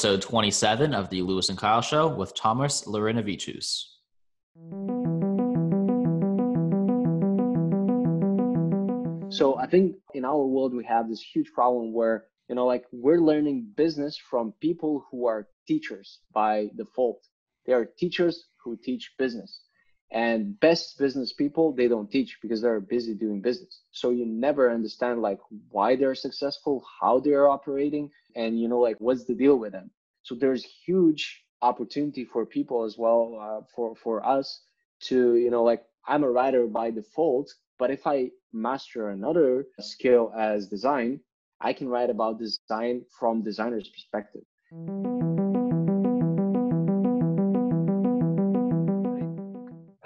episode 27 of the Louis and Kyle Show with Tomas Laurinavicius. So I think in our world we have this huge problem where you know like we're learning business from people who are teachers by default. They are teachers who teach business. And best business people, they don't teach because they're busy doing business. So you never understand like why they're successful, how they're operating, and you know like what's the deal with them. So there's huge opportunity for people as well uh, for for us to you know like I'm a writer by default, but if I master another skill as design, I can write about design from designer's perspective.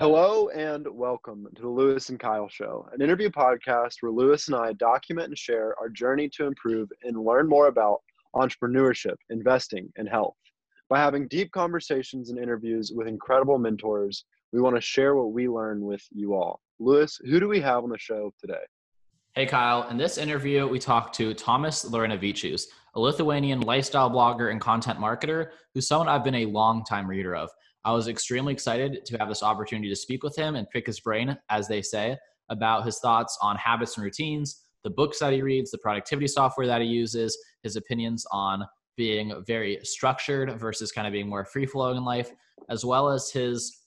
Hello and welcome to the Louis and Kyle Show, an interview podcast where Louis and I document and share our journey to improve and learn more about entrepreneurship, investing, and health. By having deep conversations and interviews with incredible mentors, we want to share what we learn with you all. Louis, who do we have on the show today? Hey, Kyle. In this interview, we talked to Tomas Laurinavicius, a Lithuanian lifestyle blogger and content marketer who's someone I've been a long time reader of. I was extremely excited to have this opportunity to speak with him and pick his brain, as they say, about his thoughts on habits and routines, the books that he reads, the productivity software that he uses, his opinions on being very structured versus kind of being more free flowing in life, as well as his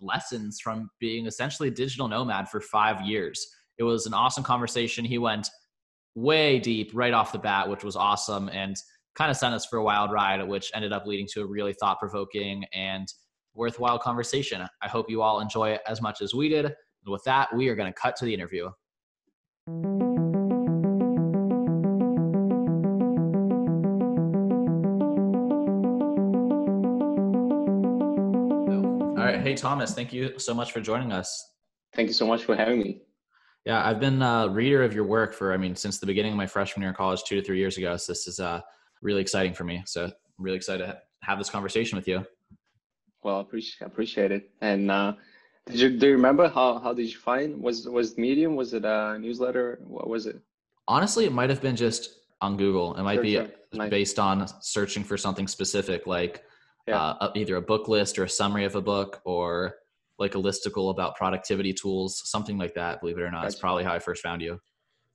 lessons from being essentially a digital nomad for five years. It was an awesome conversation. He went way deep right off the bat, which was awesome and kind of sent us for a wild ride, which ended up leading to a really thought provoking and worthwhile conversation. I hope you all enjoy it as much as we did. And with that, we are going to cut to the interview. All right. Hey, Tomas, thank you so much for joining us. Thank you so much for having me. Yeah, I've been a reader of your work for, I mean, since the beginning of my freshman year in college, two to three years ago. So this is uh, really exciting for me. So I'm really excited to have this conversation with you. Well, appreciate appreciate it. And uh, did you do you remember how how did you find was was Medium? Was it a newsletter? What was it? Honestly, it might have been just on Google. It might Sure, be sure. Nice. based on searching for something specific, like Yeah. uh, either a book list or a summary of a book, or like a listicle about productivity tools, something like that. Believe it or not, it's probably how I first found you.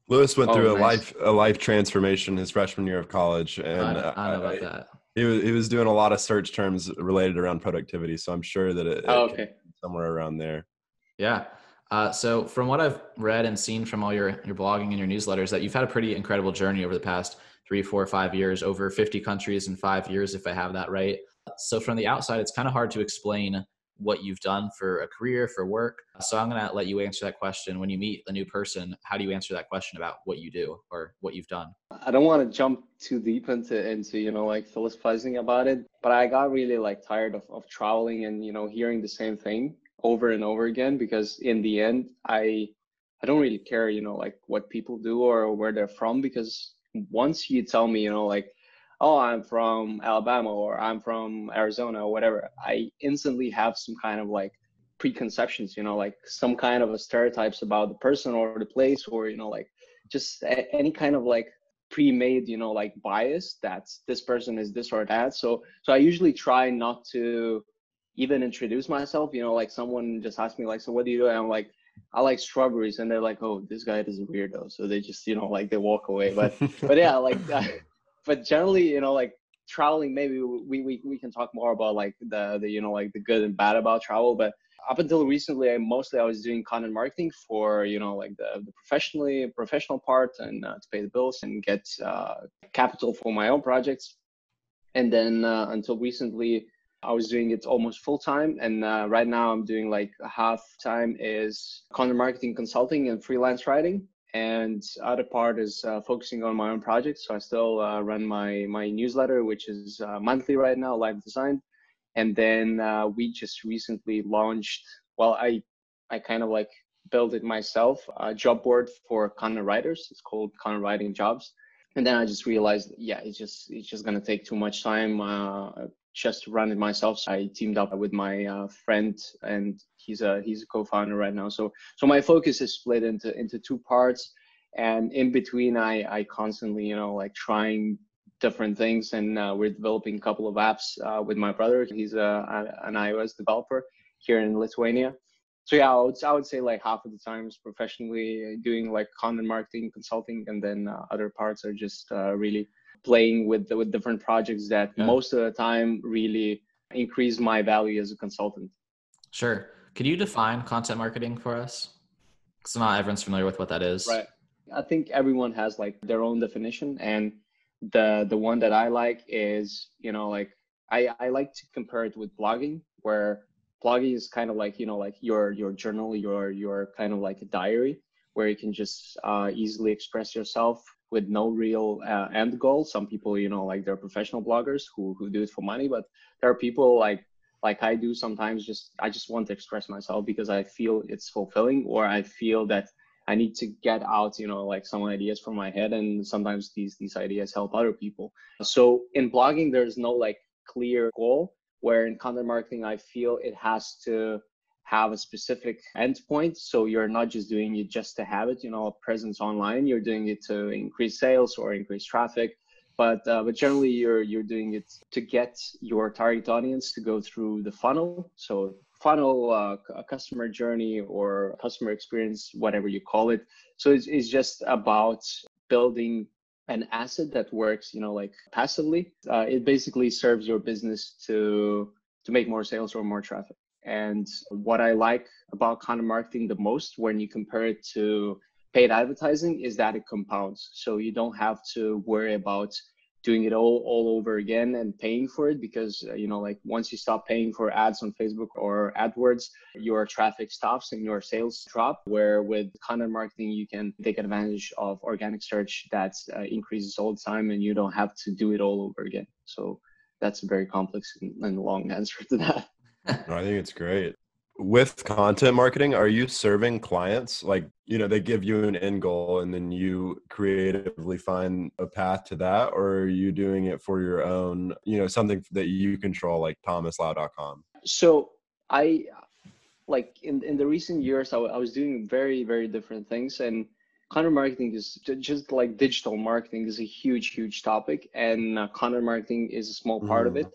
Louis went Oh, through a nice. life a life transformation his freshman year of college, I, and know- I know uh, about that. He was he was doing a lot of search terms related around productivity. So I'm sure that it, Oh, okay. came somewhere around there. Yeah. Uh, so from what I've read and seen from all your your blogging and your newsletters, that you've had a pretty incredible journey over the past three, four, five years, over 50 countries in five years, if I have that right. So from the outside, it's kind of hard to explain what you've done for a career, for work. So I'm gonna let you answer that question. When you meet a new person, how do you answer that question about what you do or what you've done? I don't want to jump too deep into into you know like philosophizing about it, but I got really like tired of of traveling and you know hearing the same thing over and over again because in the end I I don't really care you know like what people do or where they're from because once you tell me you know like oh I'm from Alabama or I'm from Arizona or whatever, I instantly have some kind of like preconceptions you know like some kind of a stereotypes about the person or the place or you know like just a- any kind of like pre-made you know like bias that this person is this or that. So so i usually try not to even introduce myself you know like someone just asked me like so what do you do? And i'm like i like strawberries. And they're like oh this guy is a weirdo. So they just you know like they walk away. But but yeah like but generally you know like traveling maybe we, we we can talk more about like the the you know like the good and bad about travel but up until recently i mostly i was doing content marketing for you know like the, the professionally professional part and uh, to pay the bills and get uh, capital for my own projects. And then uh, until recently i was doing it almost full time and uh, right now i'm doing like half time is content marketing consulting and freelance writing and other part is uh, focusing on my own projects so i still uh, run my my newsletter which is uh, monthly right now live design. And then uh, we just recently launched well i i kind of like built it myself a job board for content writers. It's called content writing jobs. And then i just realized yeah it's just it's just to take too much time uh, just to run it myself so i teamed up with my uh, friend and he's a he's a co-founder right now so so my focus is split into into two parts and in between i i constantly you know like trying different things, and uh, we're developing a couple of apps uh, with my brother. He's a, an iOS developer here in Lithuania. So yeah, I would, I would say like half of the times professionally doing like content marketing, consulting, and then uh, other parts are just uh, really playing with with different projects that yeah. most of the time really increase my value as a consultant. Sure. Could you define content marketing for us? Because not everyone's familiar with what that is. Right. I think everyone has like their own definition, and the the one that I like is you know like I I like to compare it with blogging, where blogging is kind of like you know like your your journal, your your kind of like a diary where you can just uh, easily express yourself with no real uh, end goal. Some people, you know, like they're professional bloggers who who do it for money, but there are people like like I do sometimes. Just I just want to express myself because I feel it's fulfilling, or I feel that I need to get out, you know, like some ideas from my head, and sometimes these these ideas help other people. So in blogging, there's no like clear goal. Where in content marketing, I feel it has to have a specific endpoint. So you're not just doing it just to have it, you know, a presence online. You're doing it to increase sales or increase traffic. But uh, but generally, you're you're doing it to get your target audience to go through the funnel. So funnel, uh, a customer journey, or customer experience, whatever you call it. So it's, it's just about building an asset that works, you know, like passively. Uh, it basically serves your business to to make more sales or more traffic. And what I like about content marketing the most when you compare it to paid advertising is that it compounds. So you don't have to worry about doing it all all over again and paying for it because uh, you know like once you stop paying for ads on Facebook or AdWords your traffic stops and your sales drop where with content marketing you can take advantage of organic search that uh, increases all the time and you don't have to do it all over again so that's a very complex and long answer to that I think it's great. With content marketing, are you serving clients? Like, you know, they give you an end goal and then you creatively find a path to that, or are you doing it for your own, you know, something that you control, like tomaslau.com? So I, like in, in the recent years, I, I was doing very, very different things. And content marketing is just like digital marketing is a huge, huge topic. And uh, content marketing is a small part mm. of it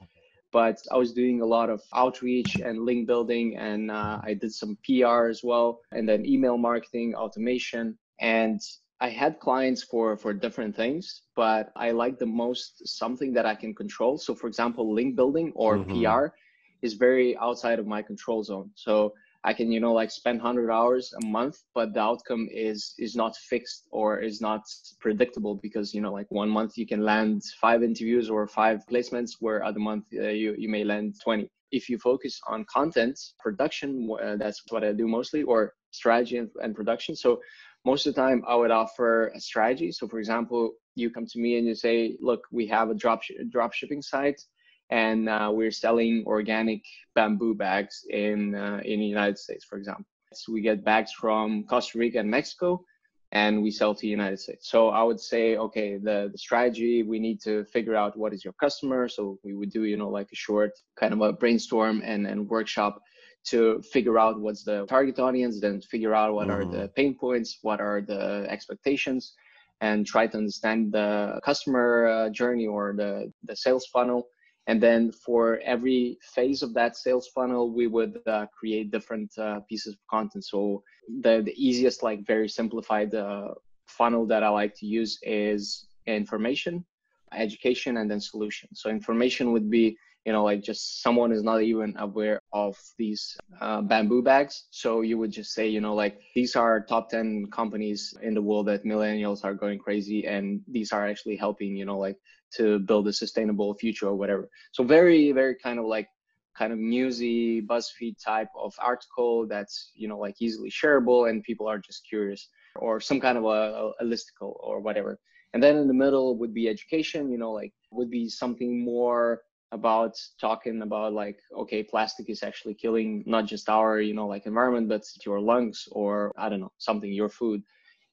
but I was doing a lot of outreach and link building, and uh, I did some PR as well, and then email marketing, automation, and I had clients for for different things, but I like the most something that I can control. So, for example, link building or mm-hmm. PR is very outside of my control zone. So I can, you know, like spend 100 hours a month, but the outcome is is not fixed or is not predictable because, you know, like one month you can land five interviews or five placements, where other month uh, you you may land 20. If you focus on content production, uh, that's what I do mostly, or strategy and, and production. So most of the time I would offer a strategy. So for example, you come to me and you say, look, we have a drop sh- drop shipping site and uh, we're selling organic bamboo bags in uh, in the United States, for example. So we get bags from Costa Rica and Mexico, and we sell to the United States. So I would say, okay, the, the strategy we need to figure out what is your customer. So we would do, you know, like a short kind of a brainstorm and, and workshop to figure out what's the target audience, then figure out what mm. are the mm-hmm. pain points, what are the expectations, and try to understand the customer uh, journey or the, the sales funnel and then for every phase of that sales funnel we would uh, create different uh, pieces of content. So the, the easiest like very simplified uh, funnel that i like to use is information education and then solution so information would be you know like just someone is not even aware of these uh, bamboo bags. So you would just say you know like these are top 10 companies in the world that millennials are going crazy and these are actually helping you know like to build a sustainable future or whatever. So very very kind of like kind of newsy buzzfeed type of article that's you know like easily shareable and people are just curious or some kind of a, a listicle or whatever. And then in the middle would be education you know like would be something more about talking about like okay plastic is actually killing not just our you know like environment but your lungs or i don't know something your food.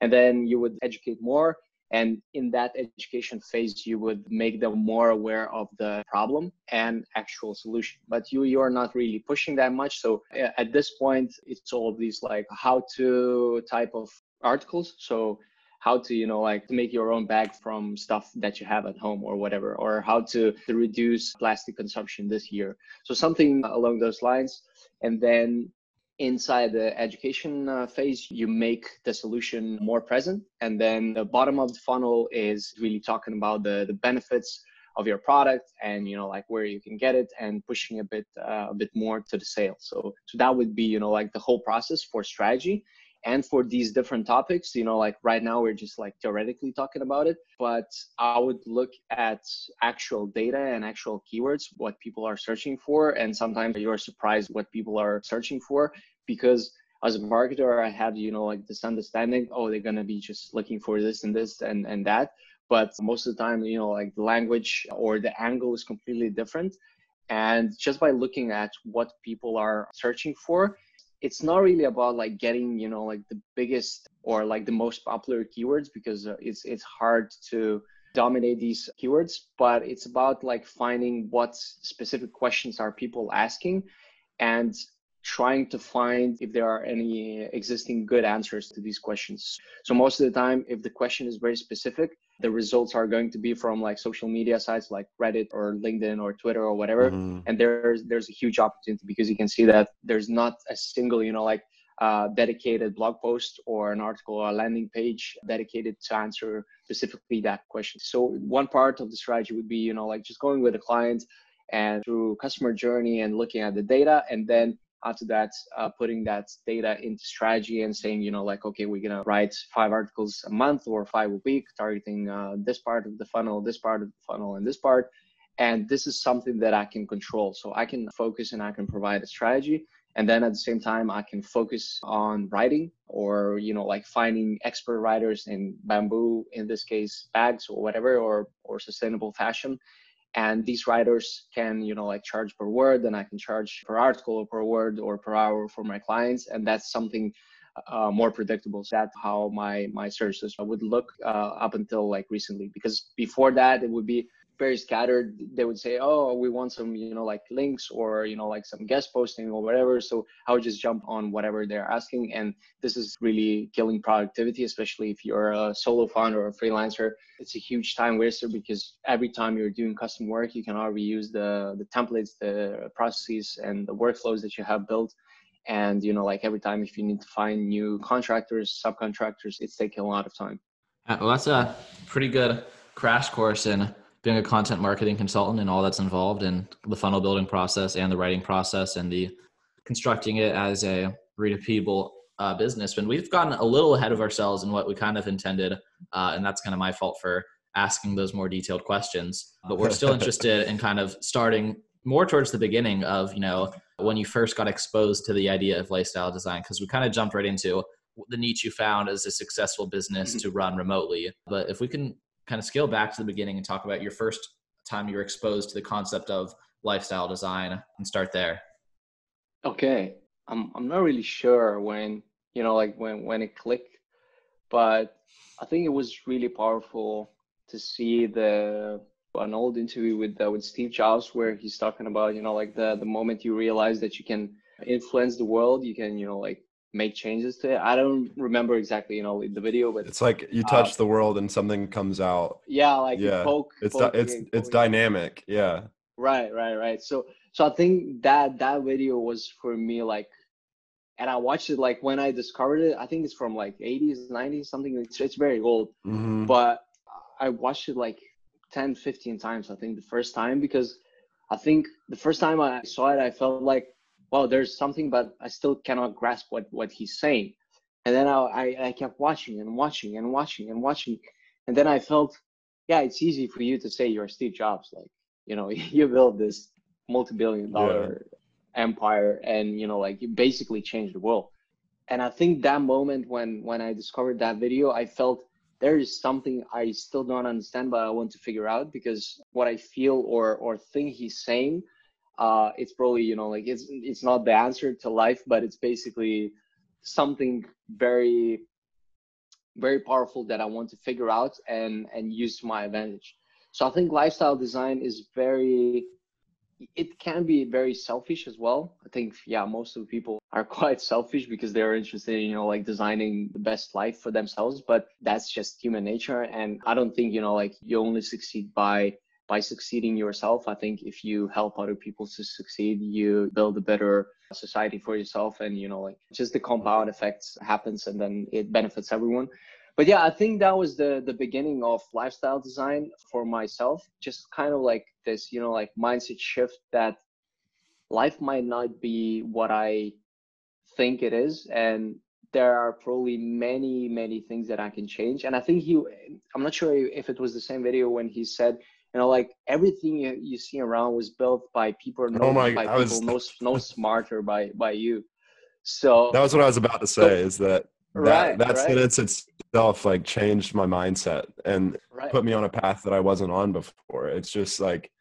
And then you would educate more and in that education phase you would make them more aware of the problem and actual solution. But you you are not really pushing that much so uh, at this point it's all these like how to type of articles. So how to you know like to make your own bag from stuff that you have at home or whatever or how to, to reduce plastic consumption this year. So something along those lines. And then inside the education uh, phase you make the solution more present. And then the bottom of the funnel is really talking about the, the benefits of your product and you know like where you can get it and pushing a bit uh, a bit more to the sale. So so that would be you know like the whole process for strategy and for these different topics you know like right now we're just like theoretically talking about it but i would look at actual data and actual keywords what people are searching for and sometimes you're surprised what people are searching for because as a marketer i had you know like this understanding oh they're going to be just looking for this and this and and that but most of the time you know like the language or the angle is completely different and just by looking at what people are searching for it's not really about like getting you know like the biggest or like the most popular keywords because uh, it's it's hard to dominate these keywords but it's about like finding what specific questions are people asking and trying to find if there are any existing good answers to these questions. So most of the time if the question is very specific the results are going to be from like social media sites like reddit or linkedin or twitter or whatever mm-hmm. and there's there's a huge opportunity because you can see that there's not a single you know like uh, dedicated blog post or an article or a landing page dedicated to answer specifically that question so one part of the strategy would be you know like just going with the client and through customer journey and looking at the data and then after that uh, putting that data into strategy and saying you know like okay we're gonna write five articles a month or five a week targeting uh, this part of the funnel this part of the funnel and this part. And this is something that i can control. So i can focus and i can provide a strategy. And then at the same time i can focus on writing or you know like finding expert writers in bamboo in this case bags or whatever or or sustainable fashion and these writers can you know like charge per word and i can charge per article or per word or per hour for my clients and that's something uh, more predictable. So that's how my my services would look uh, up until like recently. Because before that it would be very scattered. They would say oh we want some you know like links or you know like some guest posting or whatever. So i would just jump on whatever they're asking and this is really killing productivity especially if you're a solo founder or a freelancer. It's a huge time waster because every time you're doing custom work you can already use the the templates the processes and the workflows that you have built. And you know like every time if you need to find new contractors subcontractors it's taking a lot of time. Uh, well that's a pretty good crash course in being a content marketing consultant and all that's involved in the funnel building process and the writing process and the constructing it as a repeatable uh, business. And we've gotten a little ahead of ourselves in what we kind of intended, uh, and that's kind of my fault for asking those more detailed questions. But we're still interested in kind of starting more towards the beginning of you know when you first got exposed to the idea of lifestyle design because we kind of jumped right into the niche you found as a successful business mm-hmm. to run remotely. But if we can kind of scale back to the beginning and talk about your first time you were exposed to the concept of lifestyle design and start there. Okay. I'm I'm not really sure when, you know, like when when it clicked, but I think it was really powerful to see the an old interview with uh, with Steve Jobs where he's talking about, you know, like the the moment you realize that you can influence the world, you can, you know, like make changes to it. I don't remember exactly, you know, the video, but it's like you touch uh, the world and something comes out. Yeah, like yeah, poke, it's poke di- it's it's dynamic. Yeah. Right, right, right. So so I think that that video was for me like, and I watched it like when I discovered it. I think it's from like 80s, 90s, something. It's it's very old, mm-hmm. but I watched it like 10, 15 times. I think the first time because I think the first time I saw it, I felt like well, there's something, but I still cannot grasp what what he's saying. And then I, I, I kept watching and watching and watching and watching, and then I felt, yeah, it's easy for you to say you're Steve Jobs, like you know, you build this multi-billion dollar yeah. empire, and you know, like you basically changed the world. And I think that moment when when I discovered that video, I felt there is something I still don't understand, but I want to figure out because what I feel or or think he's saying uh, it's probably you know like it's it's not the answer to life, but it's basically something very very powerful that I want to figure out and and use to my advantage. So I think lifestyle design is very it can be very selfish as well. I think, yeah, most of the people are quite selfish because they're interested in, you know, like designing the best life for themselves. But that's just human nature. And I don't think, you know, like you only succeed by by succeeding yourself. I think if you help other people to succeed, you build a better society for yourself. And, you know, like just the compound effects happens and then it benefits everyone but yeah i think that was the the beginning of lifestyle design for myself just kind of like this you know like mindset shift that life might not be what i think it is and there are probably many many things that i can change and i think he i'm not sure if it was the same video when he said you know like everything you, you see around was built by people no, oh my, by people was... no, no smarter by by you so that was what i was about to say so, is that that, right, that right. sentence itself like changed my mindset and right. put me on a path that I wasn't on before. It's just like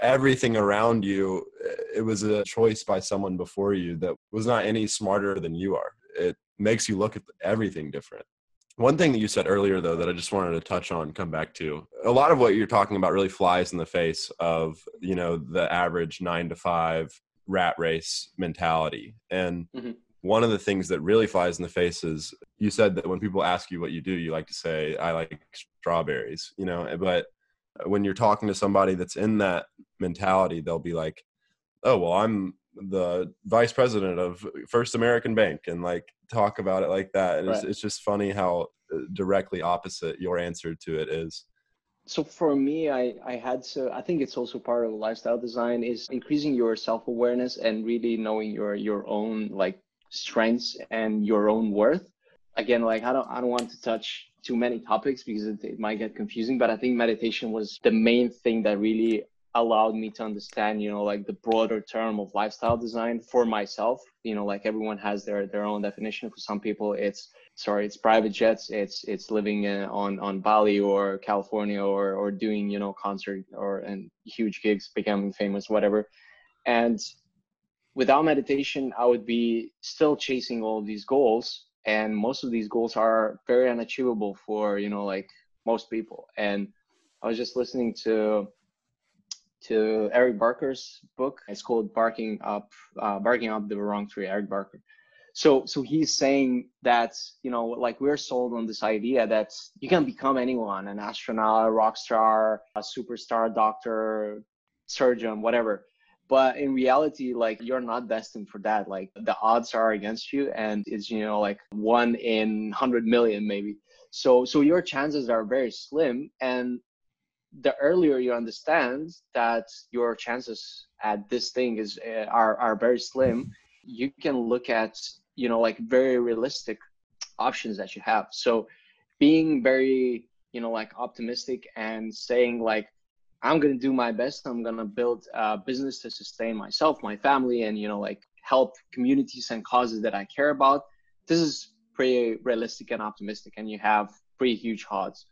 everything around you, it was a choice by someone before you that was not any smarter than you are. It makes you look at everything different. One thing that you said earlier, though, that I just wanted to touch on, come back to, a lot of what you're talking about really flies in the face of, you know, the average nine to five rat race mentality. And mm-hmm one of the things that really flies in the face is you said that when people ask you what you do, you like to say, I like strawberries, you know, but when you're talking to somebody that's in that mentality, they'll be like, oh, well, I'm the vice president of First American Bank and like talk about it like that. And right. it's, it's just funny how uh, directly opposite your answer to it is so for me i i had to i think it's also part of lifestyle design is increasing your self-awareness and really knowing your your own like strengths and your own worth again like i don't i don't want to touch too many topics because it, it, might get confusing but i think meditation was the main thing that really allowed me to understand you know like the broader term of lifestyle design for myself you know like everyone has their their own definition for some people it's sorry it's private jets it's it's living in, on on bali or california or or doing you know concert or and huge gigs becoming famous whatever and without meditation, I would be still chasing all these goals. And most of these goals are very unachievable for, you know, like most people. And I was just listening to to Eric Barker's book. It's called Barking Up, uh, Barking Up the Wrong Tree, Eric Barker. So, so he's saying that, you know, like we're sold on this idea that you can become anyone, an astronaut, a rock star, a superstar, doctor, surgeon, whatever but in reality like you're not destined for that like the odds are against you and it's you know like one in 100 million maybe so so your chances are very slim and the earlier you understand that your chances at this thing is uh, are are very slim you can look at you know like very realistic options that you have so being very you know like optimistic and saying like I'm gonna do my best. I'm gonna build a business to sustain myself, my family, and you know, like help communities and causes that I care about. This is pretty realistic and optimistic, and you have pretty huge odds.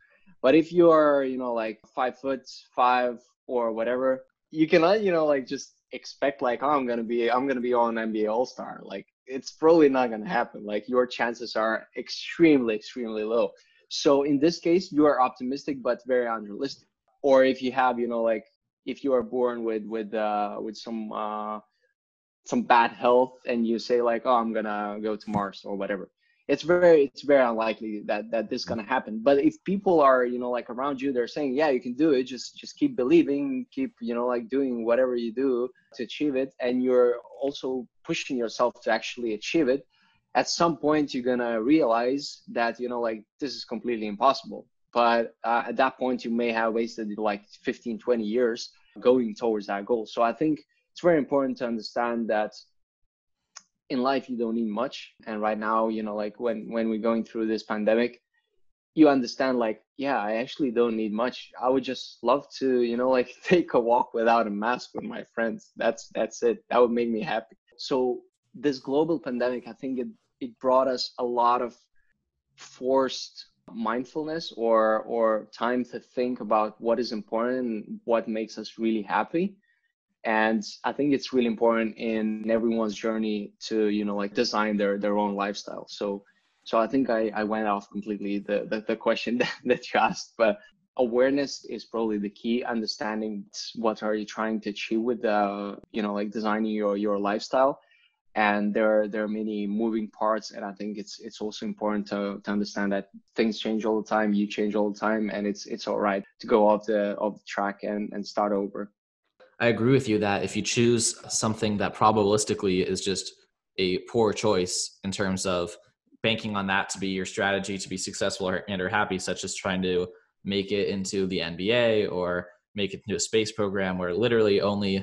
But if you are, you know, like five foot five or whatever, you cannot, you know, like just expect like, oh, I'm gonna be, I'm gonna be on NBA All Star. Like, it's probably not gonna happen. Like, your chances are extremely, extremely low. So in this case, you are optimistic but very unrealistic or if you have you know like if you are born with with uh with some uh some bad health and you say like oh i'm gonna go to mars or whatever it's very it's very unlikely that that this gonna happen. But if people are you know like around you they're saying yeah you can do it. Just just keep believing keep you know like doing whatever you do to achieve it and you're also pushing yourself to actually achieve it at some point you're gonna realize that you know like this is completely impossible. But uh, at that point you may have wasted like 15 20 years going towards that goal. So i think it's very important to understand that in life you don't need much. And right now you know like when when we're going through this pandemic you understand like yeah i actually don't need much. I would just love to you know like take a walk without a mask with my friends. That's that's it. That would make me happy. So this global pandemic i think it it brought us a lot of forced mindfulness or or time to think about what is important and what makes us really happy and i think it's really important in everyone's journey to you know like design their their own lifestyle. So so i think i i went off completely the the, the question that, that you asked but awareness is probably the key. Understanding what are you trying to achieve with the you know like designing your your lifestyle. And there are there are many moving parts and i think it's it's also important to, to understand that things change all the time you change all the time and it's it's all right to go off the off the track and and start over i agree with you that if you choose something that probabilistically is just a poor choice in terms of banking on that to be your strategy to be successful and or happy such as trying to make it into the NBA or make it into a space program where literally only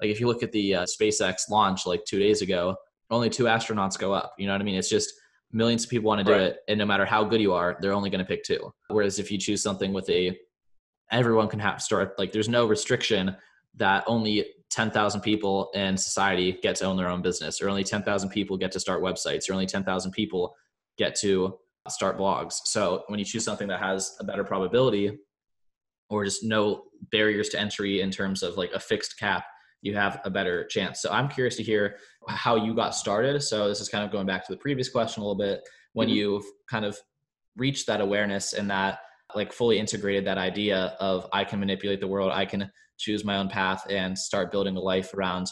like if you look at the uh, SpaceX launch like two days ago, only two astronauts go up. You know what I mean? It's just millions of people want to do right. it, and no matter how good you are, they're only going to pick two. Whereas if you choose something with a everyone can have start like there's no restriction that only 10,000 people in society get to own their own business or only 10,000 people get to start websites or only 10,000 people get to start blogs. So when you choose something that has a better probability or just no barriers to entry in terms of like a fixed cap, you have a better chance. So I'm curious to hear how you got started. So this is kind of going back to the previous question a little bit. When mm-hmm. you've kind of reached that awareness and that like fully integrated that idea of I can manipulate the world, I can choose my own path and start building a life around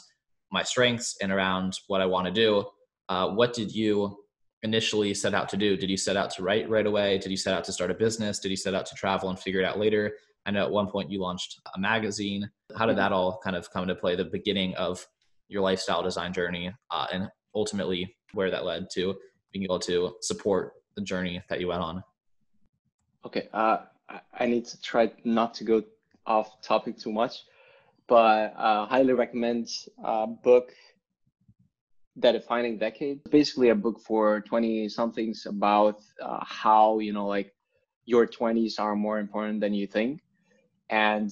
my strengths and around what I want to do. Uh, what did you initially set out to do? Did you set out to write right away? Did you set out to start a business? Did you set out to travel and figure it out later? I know at one point you launched a magazine. How did that all kind of come into play? The beginning of your lifestyle design journey, uh, and ultimately where that led to being able to support the journey that you went on. Okay, uh, I need to try not to go off topic too much, but uh, highly recommend a book the defining decade basically a book for 20 somethings about uh, how you know like your 20s are more important than you think. And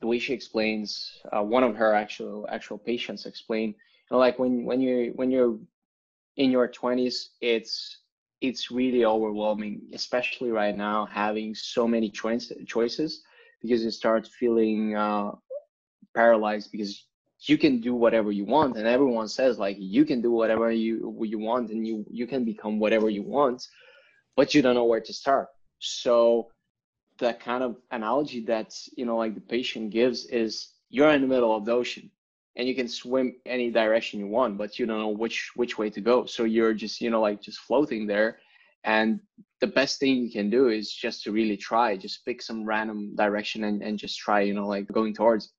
the way she explains uh, one of her actual actual patients explain you know like when when you when you're in your 20s it's it's really overwhelming especially right now having so many choice, choices because you start feeling uh, paralyzed because you can do whatever you want and everyone says like you can do whatever you you want and you you can become whatever you want but you don't know where to start. So that kind of analogy that you know like the patient gives is you're in the middle of the ocean and you can swim any direction you want but you don't know which which way to go. So you're just you know like just floating there and the best thing you can do is just to really try just pick some random direction and, and just try you know like going towards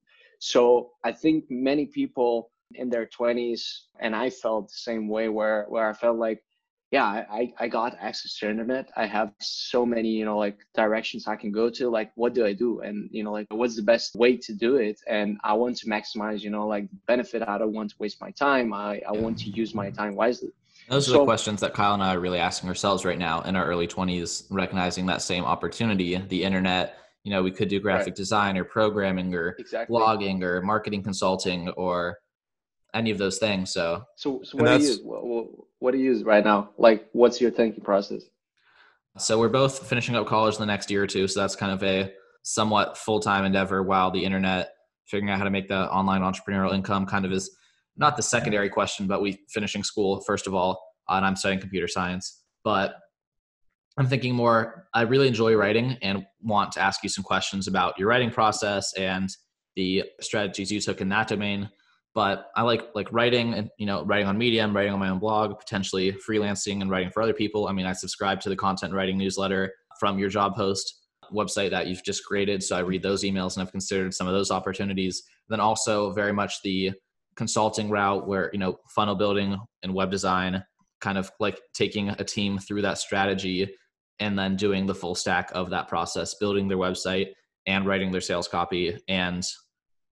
so I think many people in their 20s, and I felt the same way, where where I felt like, yeah, I I got access to internet. I have so many you know like directions I can go to. Like, what do I do? And you know like what's the best way to do it? And I want to maximize you know like benefit. I don't want to waste my time. I I want to use my time wisely. Those are so, the questions that Kyle and I are really asking ourselves right now in our early 20s, recognizing that same opportunity, the internet you know we could do graphic right. design or programming or exactly. blogging or marketing consulting or any of those things so so, so what do you use what, what do you use right now like what's your thinking process so we're both finishing up college in the next year or two so that's kind of a somewhat full-time endeavor while the internet figuring out how to make the online entrepreneurial income kind of is not the secondary question but we finishing school first of all and i'm studying computer science but I'm thinking more, I really enjoy writing and want to ask you some questions about your writing process and the strategies you took in that domain. But I like like writing and you know writing on Medium, writing on my own blog, potentially freelancing and writing for other people. I mean, I subscribe to the content writing newsletter from your job post website that you've just created, so I read those emails and I've considered some of those opportunities. Then also very much the consulting route where you know funnel building and web design, kind of like taking a team through that strategy and then doing the full stack of that process, building their website and writing their sales copy and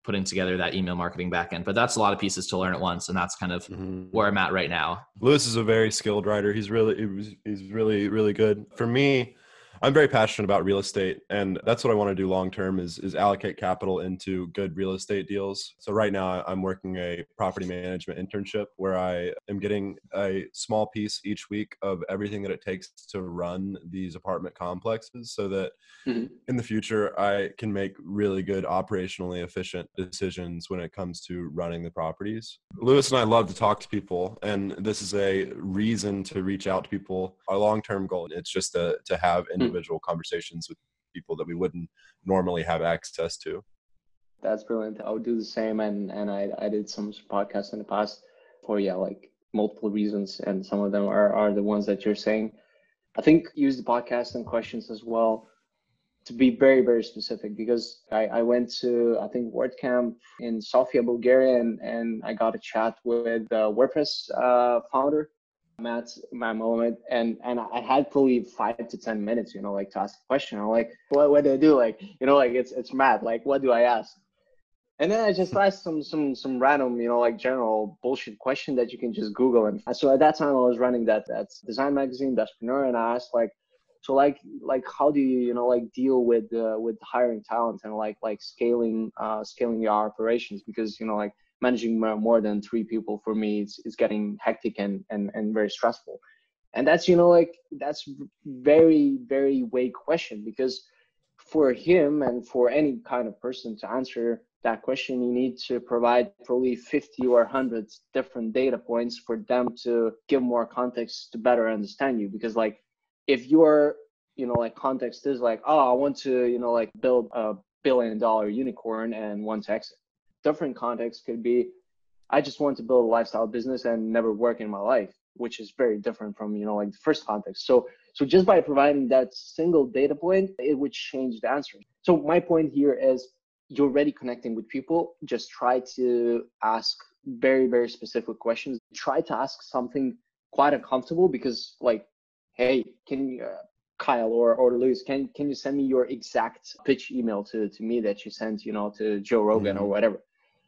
putting together that email marketing backend. But that's a lot of pieces to learn at once, and that's kind of mm-hmm. where I'm at right now. Louis is a very skilled writer. He's really he's really really good. For me, I'm very passionate about real estate, and that's what I want to do long term is is allocate capital into good real estate deals. So right now, I'm working a property management internship where I am getting a small piece each week of everything that it takes to run these apartment complexes, so that mm-hmm. in the future I can make really good operationally efficient decisions when it comes to running the properties. Louis and I love to talk to people, and this is a reason to reach out to people. Our long term goal it's just to to have. Mm-hmm individual conversations with people that we wouldn't normally have access to. That's brilliant. I would do the same, and and I I did some podcasts in the past for yeah like multiple reasons, and some of them are are the ones that you're saying. I think use the podcast and questions as well to be very very specific because I, I went to I think WordCamp in Sofia, Bulgaria, and and I got a chat with the WordPress uh, founder Matt Mullenweg and and I had probably five to ten minutes, you know, like to ask a question. I'm like, what what do I do? Like, you know, like it's it's Matt. Like, what do I ask? And then I just asked some some some random, you know, like general bullshit question that you can just Google. And so at that time I was running that that design magazine, Despreneur, and I asked like, so like like how do you you know like deal with uh, with hiring talent and like like scaling uh, scaling your operations because you know like managing more than three people for me is, is getting hectic and, and and very stressful. And that's you know like that's very very vague question because for him and for any kind of person to answer that question you need to provide probably 50 or 100 different data points for them to give more context to better understand you. Because like if your you know like context is like oh i want to you know like build a billion dollar unicorn and want to exit different context could be i just want to build a lifestyle business and never work in my life which is very different from you know like the first context so so just by providing that single data point it would change the answer so my point here is you're already connecting with people just try to ask very very specific questions try to ask something quite uncomfortable because like hey can you uh, Kyle or, or Luis, can can you send me your exact pitch email to, to me that you sent, you know, to Joe Rogan mm-hmm. or whatever?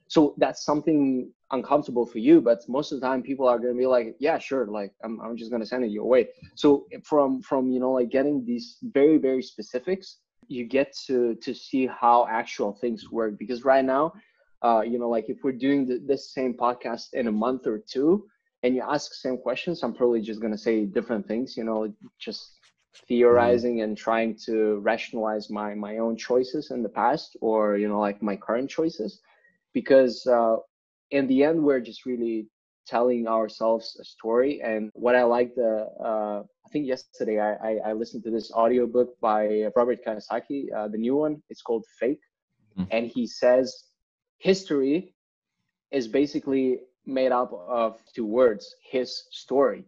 So that's something uncomfortable for you, but most of the time people are gonna be like, yeah, sure, like I'm I'm just gonna send it your way. So from from you know like getting these very very specifics, you get to to see how actual things work because right now, uh, you know, like if we're doing the, this same podcast in a month or two, and you ask same questions, I'm probably just gonna say different things, you know, just theorizing and trying to rationalize my my own choices in the past or you know like my current choices because uh, in the end we're just really telling ourselves a story and what i like the uh, i think yesterday I, I, I listened to this audiobook by robert kiyosaki uh, the new one it's called fake mm-hmm. and he says history is basically made up of two words his story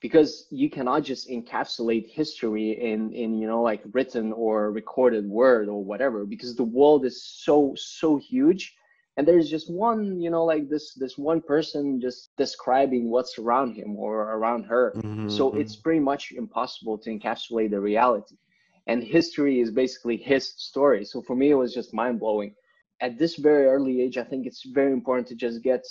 because you cannot just encapsulate history in in you know like written or recorded word or whatever because the world is so so huge and there's just one you know like this this one person just describing what's around him or around her. Mm-hmm. so mm-hmm. it's pretty much impossible to encapsulate the reality. And history is basically his story. So for me it was just mind-blowing. At this very early age i think it's very important to just get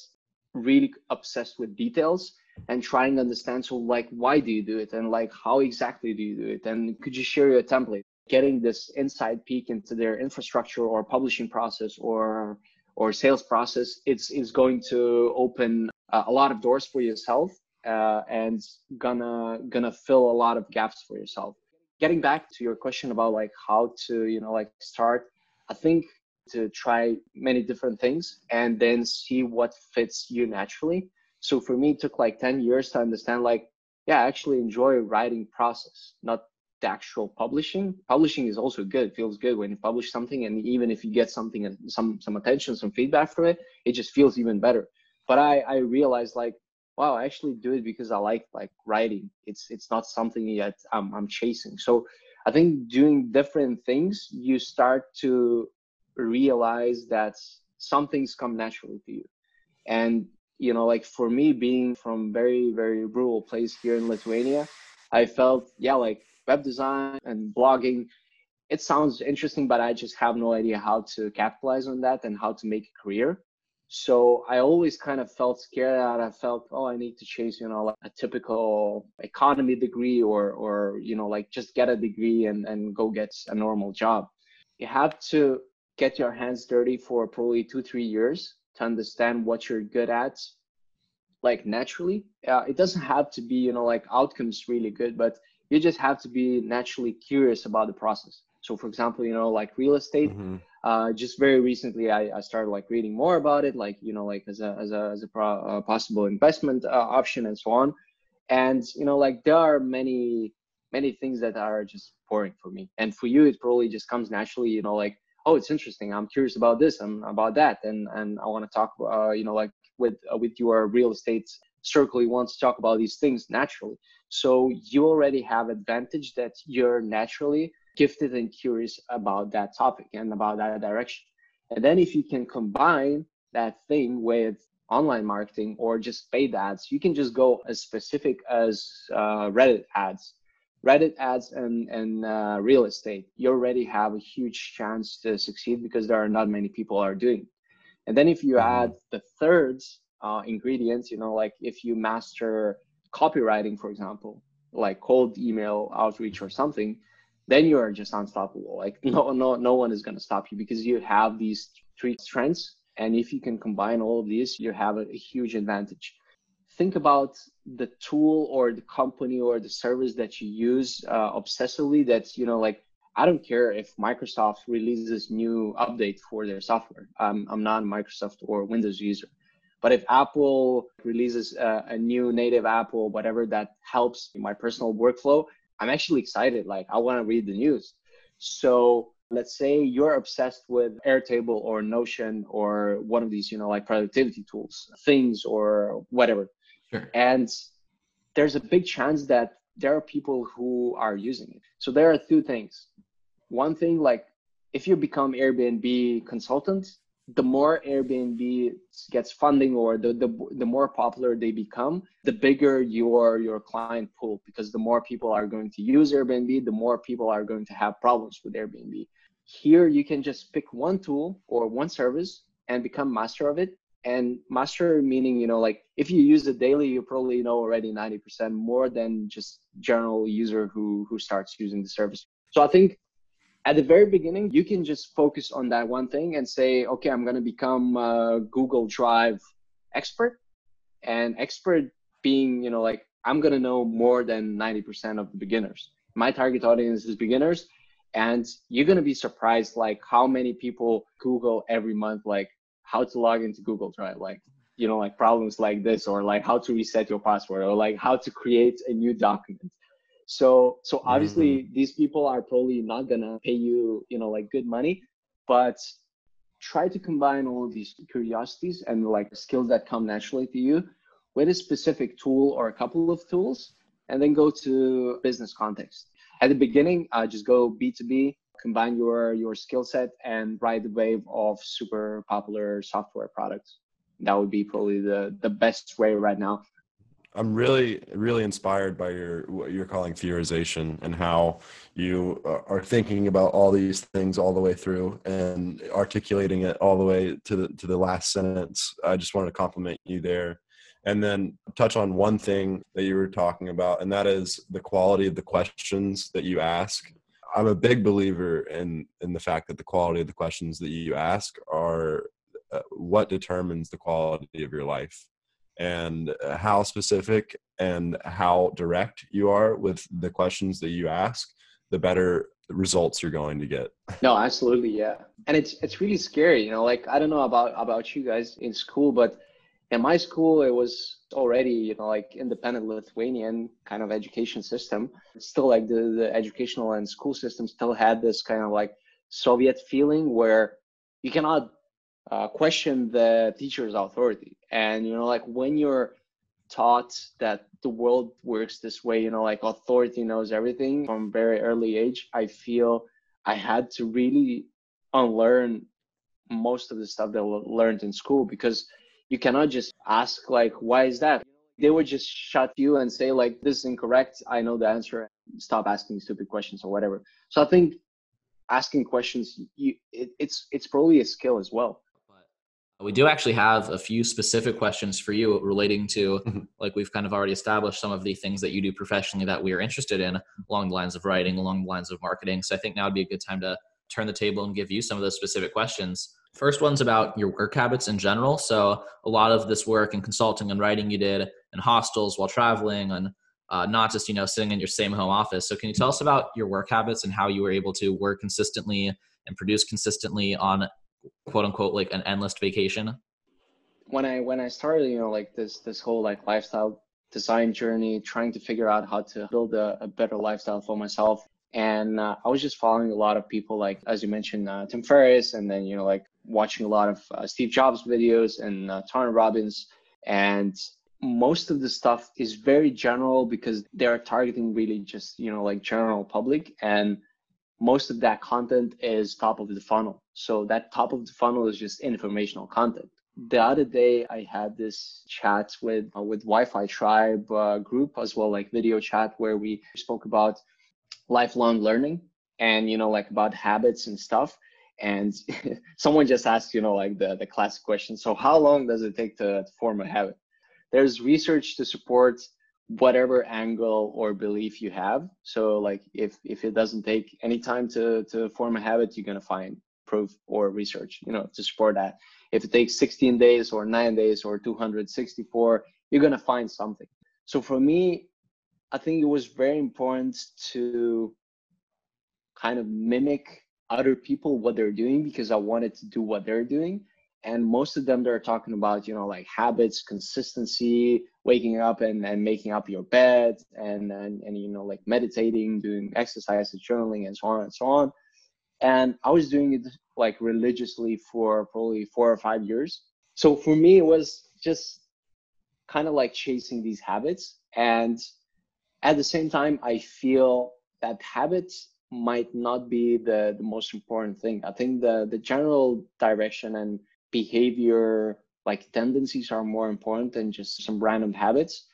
really obsessed with details and trying to understand so like why do you do it? And like how exactly do you do it? And could you share your template? Getting this inside peek into their infrastructure or publishing process or or sales process it's it's going to open uh, a lot of doors for yourself uh, and gonna gonna fill a lot of gaps for yourself. Getting back to your question about like how to you know like start i think to try many different things and then see what fits you naturally. So for me it took like 10 years to understand like yeah i actually enjoy writing process not the actual publishing. Publishing is also good feels good when you publish something and even if you get something and some some attention some feedback from it it just feels even better. But i i realized like wow i actually do it because i like like writing. It's it's not something yet i'm, I'm chasing. So i think doing different things you start to realize that some things come naturally to you. And you know like for me being from very very rural place here in lithuania i felt yeah like web design and blogging. It sounds interesting but i just have no idea how to capitalize on that and how to make a career. So i always kind of felt scared i felt oh i need to chase you know like a typical economy degree or or you know like just get a degree and and go get a normal job. You have to get your hands dirty for probably two three years to understand what you're good at like naturally. Uh, it doesn't have to be you know like outcomes really good but you just have to be naturally curious about the process so for example you know like real estate mm-hmm. uh, just very recently I, I started like reading more about it like you know like as a as a, as a pro, uh, possible investment uh, option and so on and you know like there are many many things that are just boring for me. And for you, it probably just comes naturally, you know, like, oh, it's interesting. I'm curious about this. I'm about that. And, and I want to talk, uh, you know, like with, uh, with your real estate circle, you want to talk about these things naturally. So you already have advantage that you're naturally gifted and curious about that topic and about that direction. And then if you can combine that thing with online marketing or just paid ads, you can just go as specific as uh, Reddit ads. Reddit ads and, and uh, real estate, you already have a huge chance to succeed because there are not many people are doing. And then if you mm-hmm. add the third uh, ingredients, you know, like if you master copywriting, for example, like cold email outreach or something, then you are just unstoppable. Like no, no, no one is going to stop you because you have these three strengths and if you can combine all of these, you have a, a huge advantage. Think about the tool or the company or the service that you use uh, obsessively. That's, you know, like, I don't care if Microsoft releases new update for their software. I'm, I'm not a Microsoft or Windows user. But if Apple releases a, a, new native app or whatever that helps my personal workflow, I'm actually excited. Like I want to read the news. So let's say you're obsessed with airtable or notion or one of these you know like productivity tools things or whatever sure. and there's a big chance that there are people who are using it so there are two things one thing like if you become airbnb consultant the more Airbnb gets funding or the, the, the more popular they become, the bigger your your client pool because the more people are going to use Airbnb, the more people are going to have problems with Airbnb. Here you can just pick one tool or one service and become master of it. And master meaning, you know, like if you use it daily, you probably know already 90% more than just general user who who starts using the service. So I think at the very beginning, you can just focus on that one thing and say, okay, I'm going to become a Google Drive expert. And expert being, you know, like I'm going to know more than 90% of the beginners. My target audience is beginners. And you're going to be surprised, like how many people Google every month, like how to log into Google Drive, like, you know, like problems like this, or like how to reset your password, or like how to create a new document so so obviously mm-hmm. these people are probably not gonna pay you, you know, like good money, but try to combine all of these curiosities and like skills that come naturally to you with a specific tool or a couple of tools and then go to business context. At the beginning uh, just go b2b combine your your skill set and ride the wave of super popular software products. That would be probably the the best way right now I'm really, really inspired by your what you're calling theorization and how you are thinking about all these things all the way through and articulating it all the way to the to the last sentence. I just wanted to compliment you there, and then touch on one thing that you were talking about, and that is the quality of the questions that you ask. I'm a big believer in in the fact that the quality of the questions that you ask are uh, what determines the quality of your life and uh, how specific and how direct you are with the questions that you ask, the better results you're going to get. No, absolutely, yeah. And it's it's really scary, you know, like I don't know about about you guys in school, but in my school it was already, you know, like independent Lithuanian kind of education system. Still like the, the educational and school system still had this kind of like Soviet feeling where you cannot uh, question the teacher's authority. And you know, like when you're taught that the world works this way, you know, like authority knows everything from very early age, I feel I had to really unlearn most of the stuff that I learned in school because you cannot just ask like, why is that? They would just shut you and say like, this is incorrect. I know the answer. Stop asking stupid questions or whatever. So I think asking questions, you, it, it's it's probably a skill as well. We do actually have a few specific questions for you relating to, mm-hmm. like we've kind of already established some of the things that you do professionally that we are interested in along the lines of writing, along the lines of marketing. So I think now would be a good time to turn the table and give you some of those specific questions. First one's about your work habits in general. So a lot of this work and consulting and writing you did in hostels while traveling and uh, not just you know sitting in your same home office. So can you tell us about your work habits and how you were able to work consistently and produce consistently on quote unquote like an endless vacation? When I when I started, you know, like this this whole like lifestyle design journey, trying to figure out how to build a, a better lifestyle for myself, And uh, I was just following a lot of people, like as you mentioned, uh, Tim Ferriss, and then you know, like watching a lot of uh, Steve Jobs videos and uh, Tony Robbins. And most of the stuff is very general because they're targeting really just you know like general public and most of that content is top of the funnel. So that top of the funnel is just informational content. The other day i had this chat with uh, with wi-fi tribe uh, group as well like video chat where we spoke about lifelong learning and you know like about habits and stuff. And someone just asked you know like the the classic question so how long does it take to, to form a habit? There's research to support whatever angle or belief you have. So like if if it doesn't take any time to to form a habit you're going to find proof or research you know to support that. If it takes 16 days or 9 days or 264 you're going to find something. So for me i think it was very important to kind of mimic other people what they're doing because i wanted to do what they're doing and most of them they're talking about you know like habits consistency waking up and, and making up your bed and, and and you know like meditating doing exercises journaling and so on and so on. And i was doing it like religiously for probably four or five years. So for me it was just kind of like chasing these habits. And at the same time i feel that habits might not be the the most important thing. I think the the general direction and behavior like tendencies are more important than just some random habits.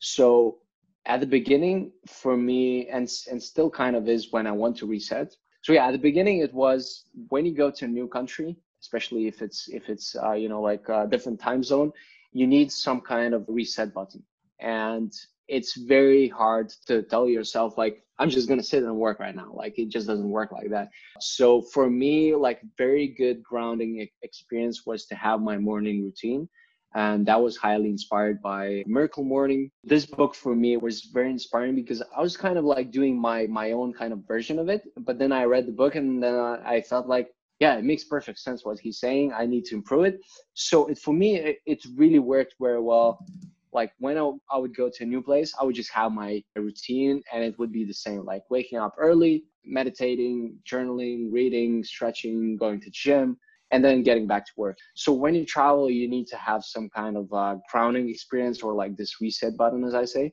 So at the beginning for me and and still kind of is when i want to reset. So yeah at the beginning it was when you go to a new country especially if it's if it's uh, you know like a different time zone you need some kind of reset button. And it's very hard to tell yourself like i'm just going to sit and work right now. Like it just doesn't work like that. So for me like very good grounding experience was to have my morning routine and that was highly inspired by miracle morning. This book for me was very inspiring because i was kind of like doing my my own kind of version of it but then i read the book and then i felt like yeah it makes perfect sense what he's saying. I need to improve it. So it, for me it, it really worked very well like when I, I would go to a new place i would just have my routine and it would be the same like waking up early meditating journaling reading stretching going to gym and then getting back to work. So when you travel you need to have some kind of uh, grounding experience or like this reset button as i say.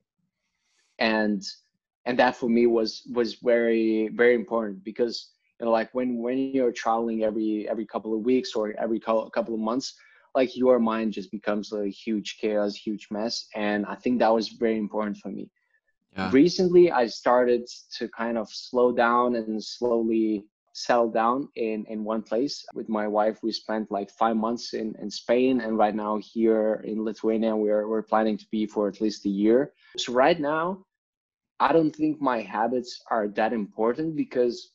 And and that for me was was very very important because you know like when when you're traveling every every couple of weeks or every couple of months like your mind just becomes a huge chaos, huge mess. And I think that was very important for me. Yeah. Recently, I started to kind of slow down and slowly settle down in, in one place. With my wife, we spent like five months in, in Spain. And right now, here in Lithuania, we're, we're planning to be for at least a year. So, right now, I don't think my habits are that important because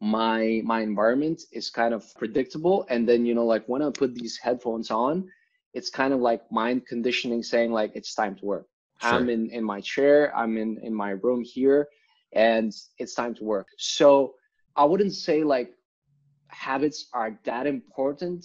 my my environment is kind of predictable. And then you know like when i put these headphones on it's kind of like mind conditioning saying like it's time to work. Sure. i'm in in my chair i'm in in my room here and it's time to work. So i wouldn't say like habits are that important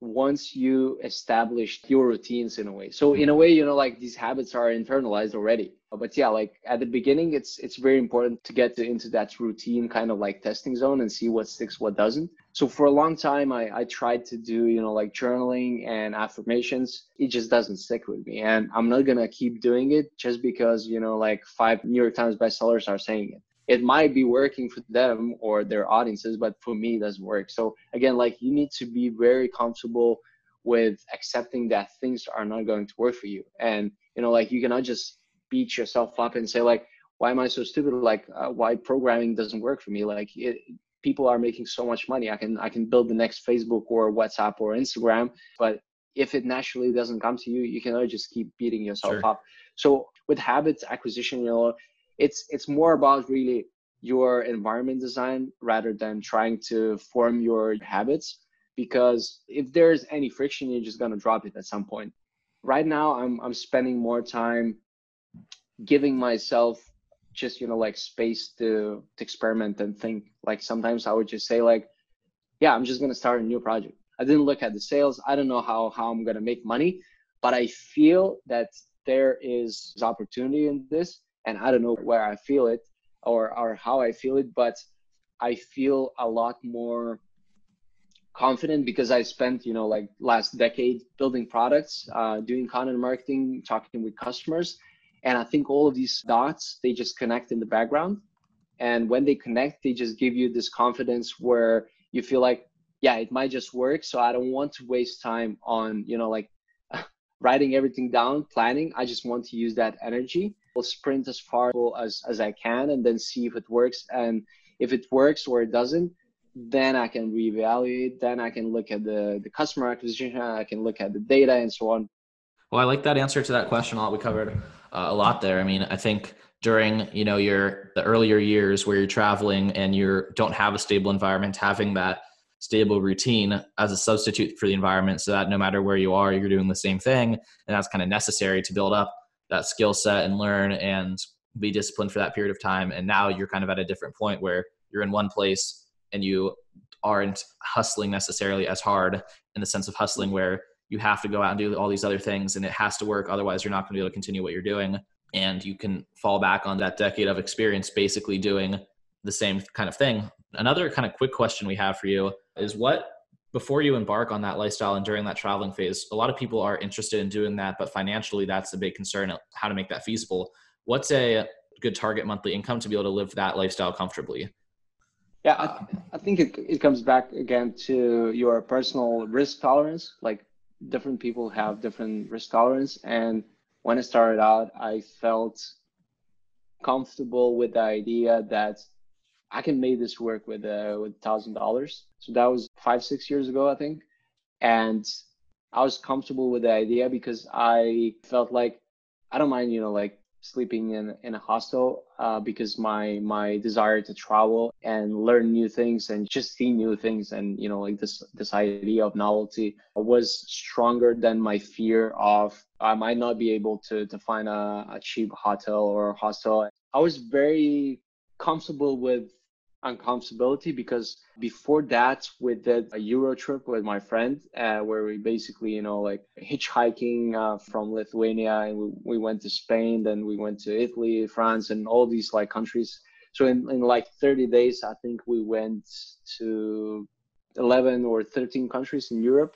once you establish your routines in a way. So in a way you know like these habits are internalized already. But yeah like at the beginning it's it's very important to get to, into that routine kind of like testing zone and see what sticks what doesn't. So for a long time I, I tried to do you know like journaling and affirmations. It just doesn't stick with me. And i'm not gonna keep doing it just because you know like five new york times bestsellers are saying it it might be working for them or their audiences but for me it doesn't work. So again like you need to be very comfortable with accepting that things are not going to work for you. And you know like you cannot just beat yourself up and say like why am i so stupid? Like uh, why programming doesn't work for me? Like it, people are making so much money. I can i can build the next facebook or whatsapp or instagram but if it naturally doesn't come to you you cannot just keep beating yourself sure. up. So with habits acquisition you know it's it's more about really your environment design rather than trying to form your habits because if there's any friction you're just going to drop it at some point. Right now i'm i'm spending more time giving myself just you know like space to, to experiment and think. Like sometimes i would just say like yeah i'm just going to start a new project. I didn't look at the sales. I don't know how how i'm going to make money but i feel that there is opportunity in this and I don't know where I feel it or or how I feel it, but I feel a lot more confident because I spent, you know, like last decade building products, uh, doing content marketing, talking with customers. And I think all of these dots, they just connect in the background. And when they connect, they just give you this confidence where you feel like, yeah, it might just work. So I don't want to waste time on, you know, like writing everything down, planning. I just want to use that energy. I'll sprint as far as, as I can and then see if it works. And if it works or it doesn't, then I can reevaluate. Then I can look at the, the customer acquisition. I can look at the data and so on. Well, I like that answer to that question a lot. We covered uh, a lot there. I mean, I think during you know your the earlier years where you're traveling and you don't have a stable environment, having that stable routine as a substitute for the environment, so that no matter where you are, you're doing the same thing, and that's kind of necessary to build up that skill set and learn and be disciplined for that period of time. And now you're kind of at a different point where you're in one place and you aren't hustling necessarily as hard in the sense of hustling where you have to go out and do all these other things and it has to work. Otherwise you're not going to be able to continue what you're doing. And you can fall back on that decade of experience basically doing the same kind of thing. Another kind of quick question we have for you is what before you embark on that lifestyle and during that traveling phase a lot of people are interested in doing that but financially that's a big concern how to make that feasible what's a good target monthly income to be able to live that lifestyle comfortably yeah, I, I think it, it comes back again to your personal risk tolerance. Like different people have different risk tolerance. And when I started out, I felt comfortable with the idea that I can make this work with uh, with thousand dollars. So that was five six years ago, I think, and I was comfortable with the idea because I felt like I don't mind, you know, like sleeping in in a hostel uh, because my my desire to travel and learn new things and just see new things and you know like this this idea of novelty was stronger than my fear of I might not be able to to find a, a cheap hotel or hostel. I was very comfortable with uncomfortability because before that we did a euro trip with my friend uh, where we basically you know like hitchhiking uh, from lithuania and we, we went to spain then we went to italy france and all these like countries. So in, in like 30 days i think we went to 11 or 13 countries in europe.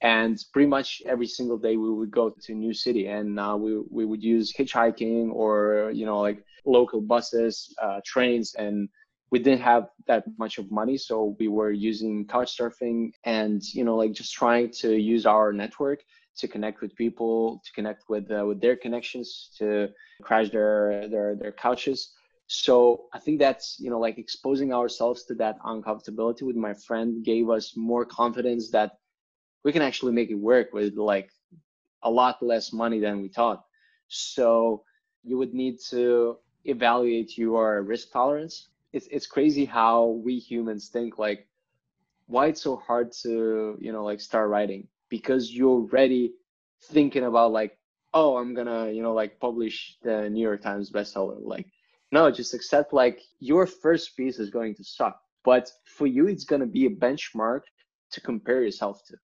And pretty much every single day we would go to a new city and uh, we, we would use hitchhiking or you know like local buses uh, trains and we didn't have that much of money so we were using couch surfing and you know like just trying to use our network to connect with people to connect with uh, with their connections to crash their their their couches. So i think that's you know like exposing ourselves to that uncomfortability with my friend gave us more confidence that we can actually make it work with like a lot less money than we thought. So you would need to evaluate your risk tolerance it's it's crazy how we humans think like why it's so hard to you know like start writing because you're already thinking about like oh i'm gonna you know like publish the new york times bestseller. Like no just accept like your first piece is going to suck but for you it's gonna be a benchmark to compare yourself to.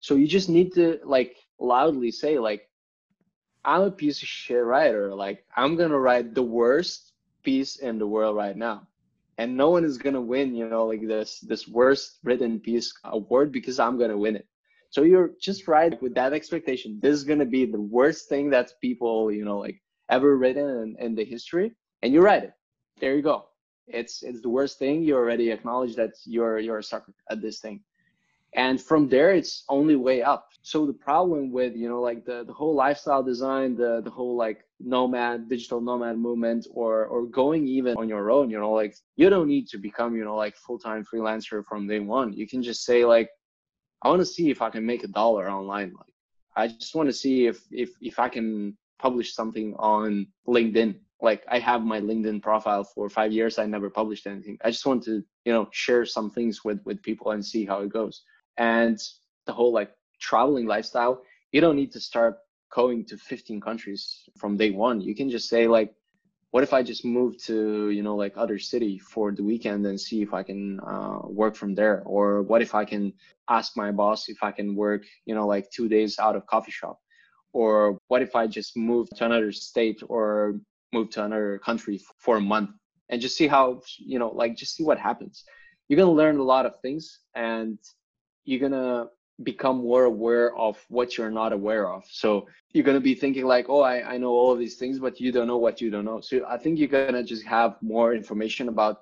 So you just need to like loudly say like i'm a piece of shit writer. Like i'm gonna write the worst piece in the world right now and no one is gonna win you know like this this worst written piece award because i'm gonna win it. So you're just right with that expectation. This is gonna be the worst thing that people you know like ever written in, in the history and you write it. There you go. It's it's the worst thing. You already acknowledge that you're you're a sucker at this thing and from there it's only way up. So the problem with you know like the the whole lifestyle design the the whole like nomad digital nomad movement or or going even on your own you know like you don't need to become you know like full-time freelancer from day one. You can just say like i want to see if i can make a dollar online. Like i just want to see if if if i can publish something on linkedin. Like i have my linkedin profile for five years. I never published anything. I just want to you know share some things with with people and see how it goes and the whole like traveling lifestyle you don't need to start going to 15 countries from day one. You can just say like what if i just move to you know like other city for the weekend and see if i can uh, work from there? Or what if i can ask my boss if i can work you know like two days out of coffee shop? Or what if i just move to another state or move to another country for a month? And just see how you know like just see what happens. You're going to learn a lot of things and you're to become more aware of what you're not aware of. So you're going to be thinking like oh I, I know all of these things but you don't know what you don't know. So i think you're going to just have more information about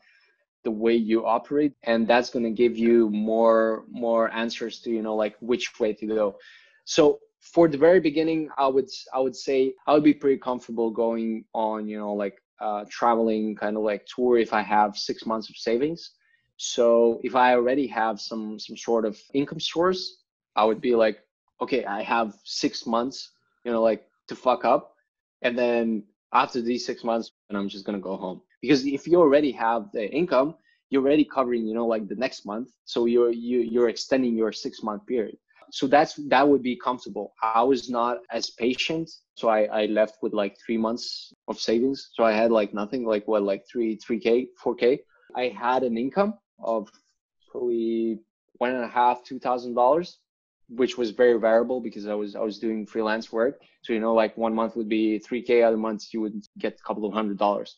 the way you operate and that's going to give you more more answers to you know like which way to go. So for the very beginning i would i would say i would be pretty comfortable going on you know like uh, traveling kind of like tour if i have six months of savings so if i already have some some sort of income source i would be like okay i have six months you know like to fuck up. And then after these six months and i'm just to go home. Because if you already have the income you're already covering you know like the next month. So you're you, you're extending your six month period. So that's that would be comfortable. I was not as patient. So i i left with like three months of savings. So i had like nothing like what like three 3k 4k i had an income of probably one and a half two thousand dollars which was very variable because i was i was doing freelance work so you know like one month would be 3k other months you would get a couple of hundred dollars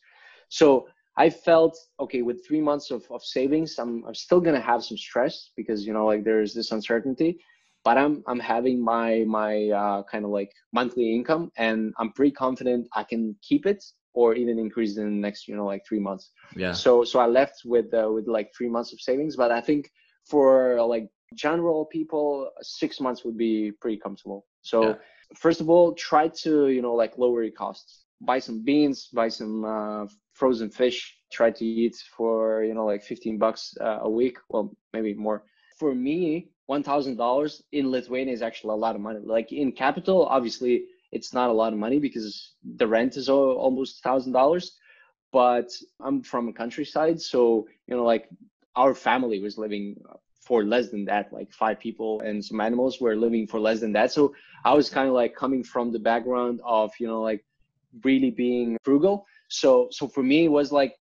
so I felt okay with three months of, of savings. I'm, I'm still gonna have some stress because you know like there's this uncertainty, but I'm I'm having my my uh, kind of like monthly income and I'm pretty confident I can keep it or even increase in the next you know like three months. Yeah. So so I left with uh, with like three months of savings, but I think for like general people, six months would be pretty comfortable. So yeah. first of all, try to you know like lower your costs buy some beans, buy some uh, frozen fish, try to eat for you know like 15 bucks uh, a week, well maybe more. For me, one thousand dollars in Lithuania is actually a lot of money. Like in capital, obviously it's not a lot of money because the rent is almost thousand dollars. But I'm from a countryside, so you know like our family was living for less than that like five people and some animals were living for less than that so i was kind of like coming from the background of you know like really being frugal. So so for me it was like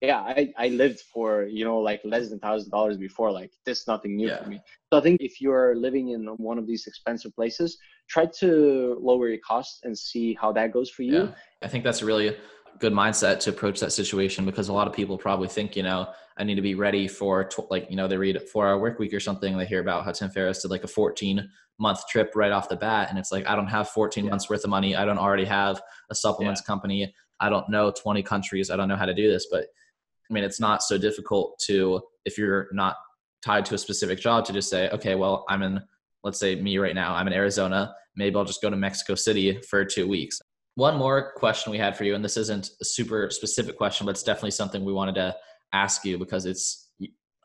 yeah, I, I lived for, you know, like less than thousand dollars before. Like this is nothing new yeah. for me. So I think if you're living in one of these expensive places, try to lower your costs and see how that goes for you. Yeah. I think that's a really good mindset to approach that situation because a lot of people probably think, you know, I need to be ready for tw- like, you know, they read a four hour work week or something. They hear about how Tim Ferriss did like a 14 month trip right off the bat. And it's like, I don't have 14 yeah. months worth of money. I don't already have a supplements company. I don't know 20 countries. I don't know how to do this. But I mean, it's not so difficult to, if you're not tied to a specific job, to just say, okay, well, I'm in, let's say me right now, I'm in Arizona. Maybe I'll just go to Mexico City for two weeks. One more question we had for you, and this isn't a super specific question, but it's definitely something we wanted to ask you because it's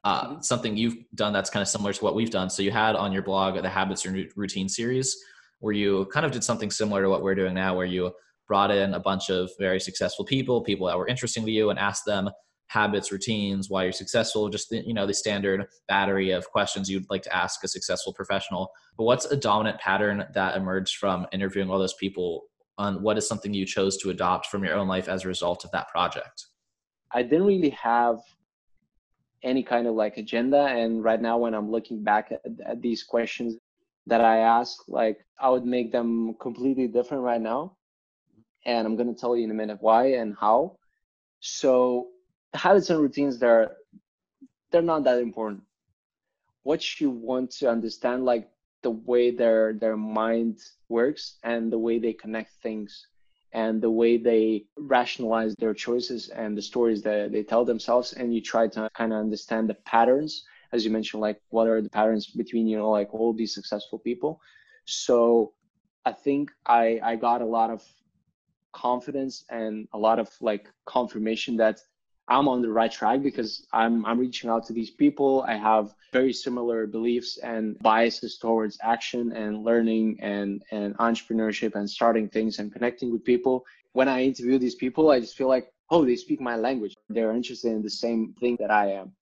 uh, something you've done that's kind of similar to what we've done. So you had on your blog the habits and routine series where you kind of did something similar to what we're doing now, where you brought in a bunch of very successful people, people that were interesting to you, and asked them habits, routines, why you're successful, just the, you know the standard battery of questions you'd like to ask a successful professional. But what's a dominant pattern that emerged from interviewing all those people? On what is something you chose to adopt from your own life as a result of that project? I didn't really have any kind of like agenda. And right now, when I'm looking back at, at these questions that I ask, like I would make them completely different right now. And I'm going to tell you in a minute why and how. So habits and routines, they're, they're not that important. What you want to understand, like the way their their mind works and the way they connect things and the way they rationalize their choices and the stories that they tell themselves and you try to kind of understand the patterns as you mentioned like what are the patterns between you know like all these successful people so i think i i got a lot of confidence and a lot of like confirmation that I'm on the right track because I'm I'm reaching out to these people. I have very similar beliefs and biases towards action and learning and and entrepreneurship and starting things and connecting with people. When I interview these people, I just feel like, oh, they speak my language. They're interested in the same thing that I am.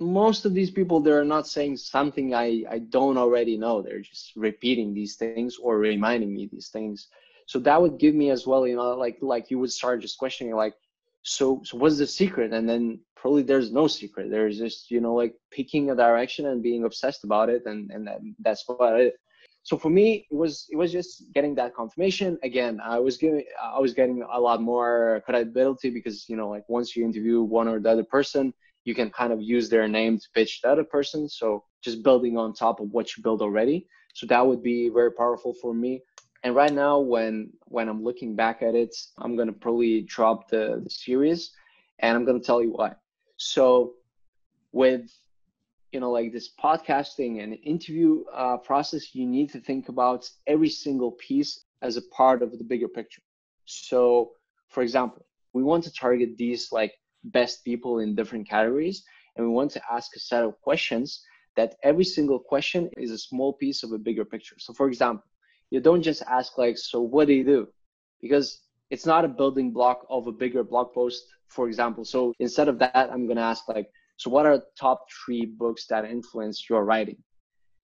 Most of these people, they're not saying something I, I don't already know. They're just repeating these things or reminding me these things. So that would give me as well, you know, like like you would start just questioning like, so so what's the secret? And then probably there's no secret. There's just you know like picking a direction and being obsessed about it and and that, that's what it. So for me it was it was just getting that confirmation. Again i was giving i was getting a lot more credibility because you know like once you interview one or the other person you can kind of use their name to pitch the other person. So just building on top of what you build already. So that would be very powerful for me and right now when when i'm looking back at it i'm to probably drop the, the series and i'm to tell you why. So with you know like this podcasting and interview uh, process you need to think about every single piece as a part of the bigger picture. So for example we want to target these like best people in different categories and we want to ask a set of questions that every single question is a small piece of a bigger picture. So for example you don't just ask like so what do you do because it's not a building block of a bigger blog post for example so instead of that i'm going to ask like so, what are top three books that influence your writing?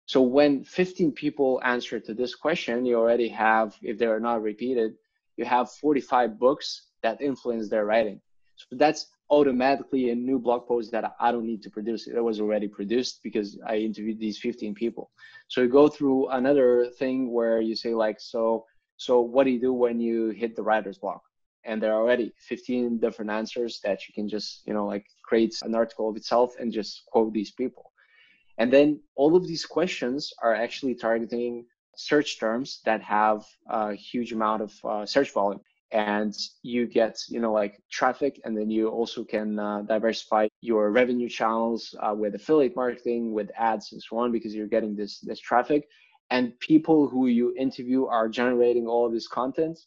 So, when 15 people answer to this question, you already have, if they are not repeated, you have 45 books that influence their writing. So, that's automatically a new blog post that I don't need to produce. It was already produced because I interviewed these 15 people. So, you go through another thing where you say, like, so, so what do you do when you hit the writer's block? and there are already 15 different answers that you can just you know like create an article of itself and just quote these people and then all of these questions are actually targeting search terms that have a huge amount of uh, search volume and you get you know like traffic and then you also can uh, diversify your revenue channels uh, with affiliate marketing with ads and so on because you're getting this this traffic. And people who you interview are generating all of this content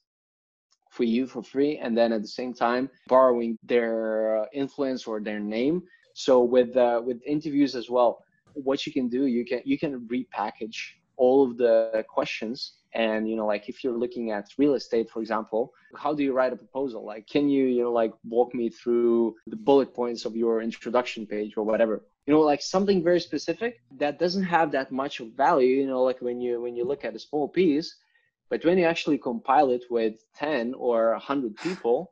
for you for free and then at the same time borrowing their influence or their name. So with uh, with interviews as well what you can do you can you can repackage all of the questions and you know like if you're looking at real estate for example how do you write a proposal like can you you know like walk me through the bullet points of your introduction page or whatever you know like something very specific that doesn't have that much of value you know like when you when you look at a small piece but when you actually compile it with 10 or 100 people,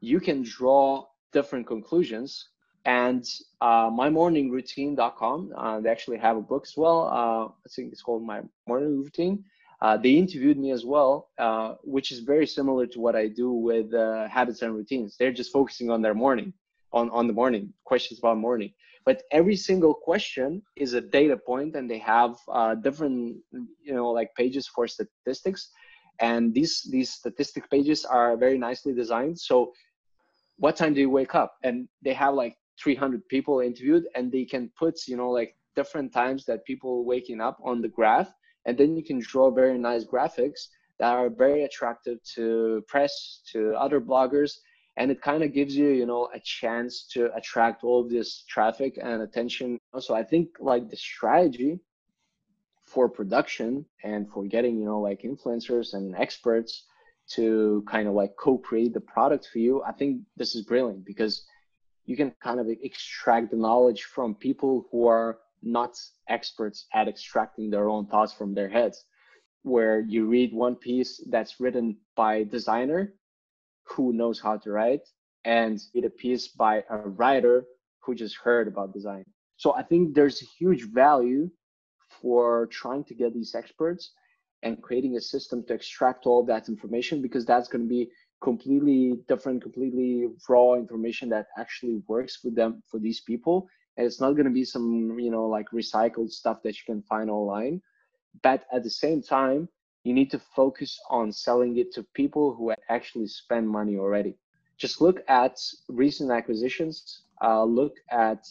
you can draw different conclusions. And uh, mymorningroutine.com, uh, they actually have a book as well. Uh, I think it's called My Morning Routine. Uh, they interviewed me as well, uh, which is very similar to what I do with uh, habits and routines. They're just focusing on their morning, on, on the morning, questions about morning but every single question is a data point and they have different you know like pages for statistics and these these statistic pages are very nicely designed so what time do you wake up and they have like 300 people interviewed and they can put you know like different times that people waking up on the graph and then you can draw very nice graphics that are very attractive to press to other bloggers and it kind of gives you you know a chance to attract all this traffic and attention. So i think like the strategy for production and for getting you know like influencers and experts to kind of like co-create the product for you i think this is brilliant because you can kind of extract the knowledge from people who are not experts at extracting their own thoughts from their heads where you read one piece that's written by designer who knows how to write and read a piece by a writer who just heard about design. So I think there's huge value for trying to get these experts and creating a system to extract all that information because that's going to be completely different, completely raw information that actually works for them for these people. And it's not going to be some, you know, like recycled stuff that you can find online. But at the same time, you need to focus on selling it to people who actually spend money already. Just look at recent acquisitions, uh, look at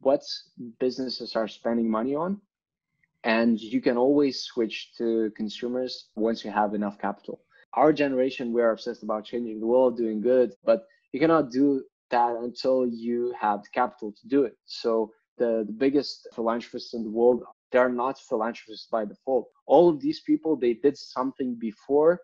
what businesses are spending money on, and you can always switch to consumers once you have enough capital. Our generation, we're obsessed about changing the world, doing good, but you cannot do that until you have capital to do it. So the, the biggest philanthropists in the world they're not philanthropists by default. All of these people, they did something before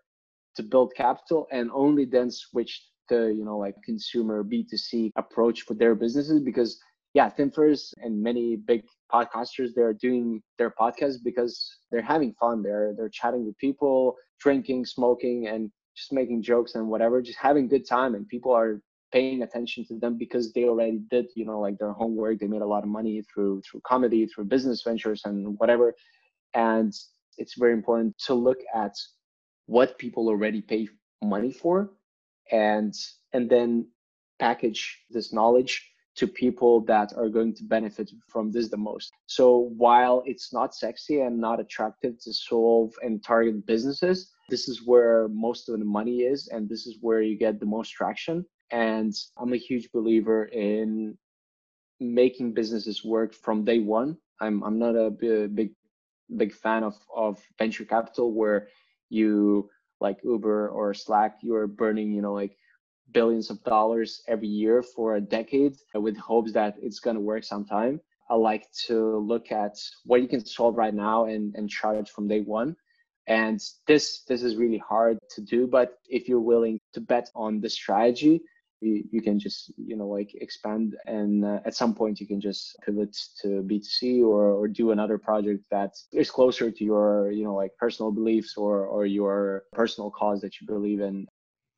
to build capital and only then switched to, you know, like consumer B2C approach for their businesses because yeah, Tim Ferriss and many big podcasters, they're doing their podcasts because they're having fun. They're they're chatting with people, drinking, smoking, and just making jokes and whatever, just having good time. And people are paying attention to them because they already did you know like their homework they made a lot of money through through comedy through business ventures and whatever and it's very important to look at what people already pay money for and and then package this knowledge to people that are going to benefit from this the most. So while it's not sexy and not attractive to solve and target businesses, this is where most of the money is and this is where you get the most traction. And I'm a huge believer in making businesses work from day one. I'm I'm not a big big fan of of venture capital where you like Uber or Slack, you're burning, you know, like billions of dollars every year for a decade with hopes that it's going to work sometime. I like to look at what you can solve right now and, and charge from day one. And this this is really hard to do, but if you're willing to bet on the strategy, you, you can just you know like expand and uh, at some point you can just pivot to b2c or, or do another project that is closer to your you know like personal beliefs or or your personal cause that you believe in.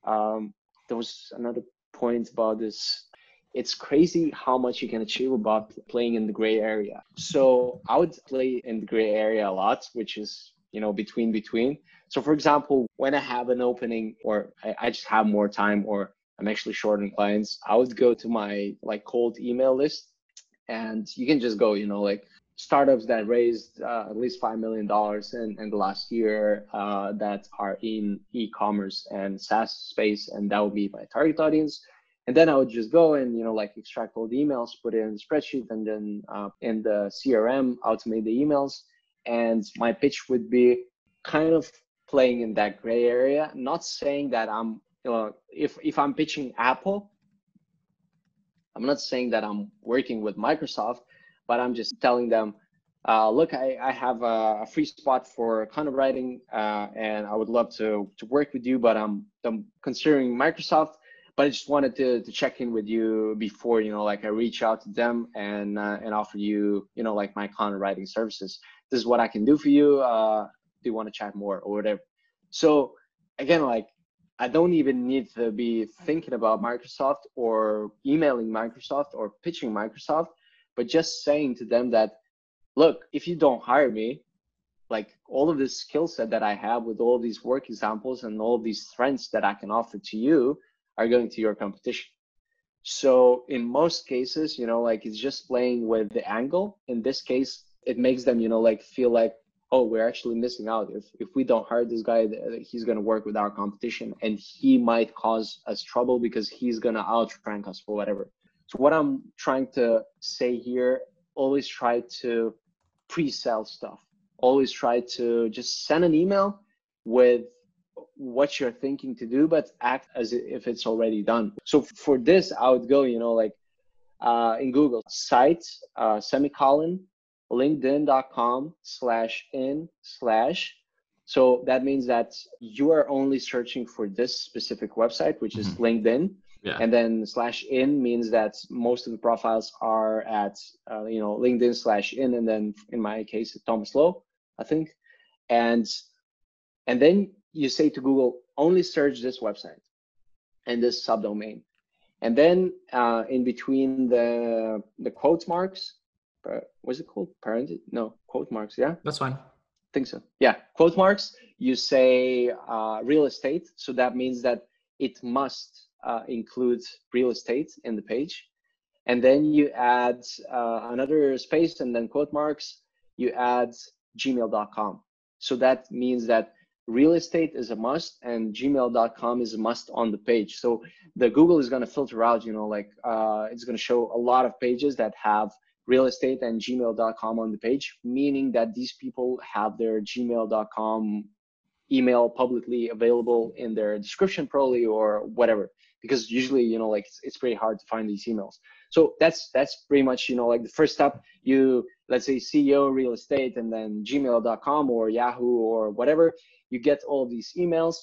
Um, there was another point about this. It's crazy how much you can achieve about playing in the gray area. So i would play in the gray area a lot which is you know between between so for example when i have an opening or i, I just have more time or i'm actually short on clients i would go to my like cold email list and you can just go you know like startups that raised uh, at least $5 million in, in the last year uh, that are in e-commerce and SaaS space. And that would be my target audience. And then I would just go and, you know, like extract all the emails, put it in the spreadsheet and then uh, in the CRM, automate the emails. And my pitch would be kind of playing in that gray area, not saying that I'm, you know, if, if I'm pitching Apple, I'm not saying that I'm working with Microsoft, but I'm just telling them, uh, look, I, I have a, free spot for content writing, uh, and I would love to to work with you, but I'm I'm considering Microsoft. But I just wanted to, to check in with you before, you know, like I reach out to them and uh, and offer you, you know, like my content writing services. This is what I can do for you. Uh, do you want to chat more or whatever? So again, like I don't even need to be thinking about Microsoft or emailing Microsoft or pitching Microsoft but just saying to them that look if you don't hire me like all of this skill set that i have with all these work examples and all these strengths that i can offer to you are going to your competition so in most cases you know like it's just playing with the angle in this case it makes them you know like feel like oh we're actually missing out if if we don't hire this guy he's going to work with our competition and he might cause us trouble because he's going to outrank us for whatever so what I'm trying to say here, always try to pre-sell stuff. Always try to just send an email with what you're thinking to do, but act as if it's already done. So for this, I would go, you know, like uh, in Google, site, uh, semicolon, linkedin.com slash in slash. So that means that you are only searching for this specific website, which is mm-hmm. LinkedIn. Yeah. And then slash in means that most of the profiles are at uh, you know LinkedIn slash in, and then in my case tomaslau, I think, and and then you say to Google only search this website and this subdomain, and then uh, in between the the quote marks, uh, what's it called? Parent? No, quote marks. Yeah, that's fine. I think so. Yeah, quote marks. You say uh, real estate, so that means that it must uh, includes real estate in the page. And then you add uh, another space and then quote marks, you add gmail.com. So that means that real estate is a must and gmail.com is a must on the page. So the Google is going to filter out, you know, like uh, it's going to show a lot of pages that have real estate and gmail.com on the page, meaning that these people have their gmail.com email publicly available in their description probably or whatever because usually you know like it's, it's pretty hard to find these emails. So that's that's pretty much you know like the first step you let's say ceo real estate and then gmail.com or yahoo or whatever you get all these emails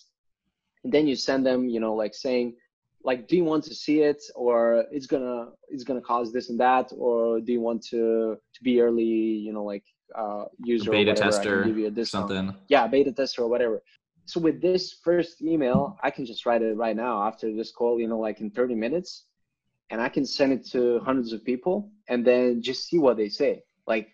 and then you send them you know like saying like do you want to see it or it's gonna it's gonna cause this and that or do you want to to be early you know like uh user beta tester give you a something. Yeah beta tester or whatever. So with this first email, I can just write it right now after this call, you know, like in 30 minutes, and I can send it to hundreds of people and then just see what they say. Like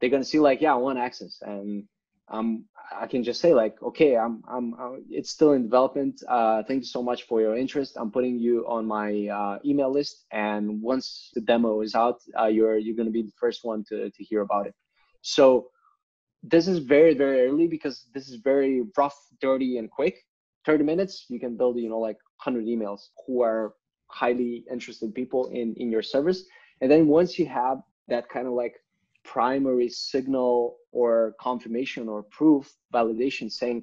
they're gonna see like, yeah, I want access, and um, I can just say like, okay, I'm, I'm, uh, it's still in development. Uh, thank you so much for your interest. I'm putting you on my uh, email list, and once the demo is out, uh, you're you're gonna be the first one to to hear about it. So this is very very early because this is very rough, dirty, and quick. 30 minutes, you can build you know like 100 emails who are highly interested people in in your service, and then once you have that kind of like primary signal or confirmation or proof validation saying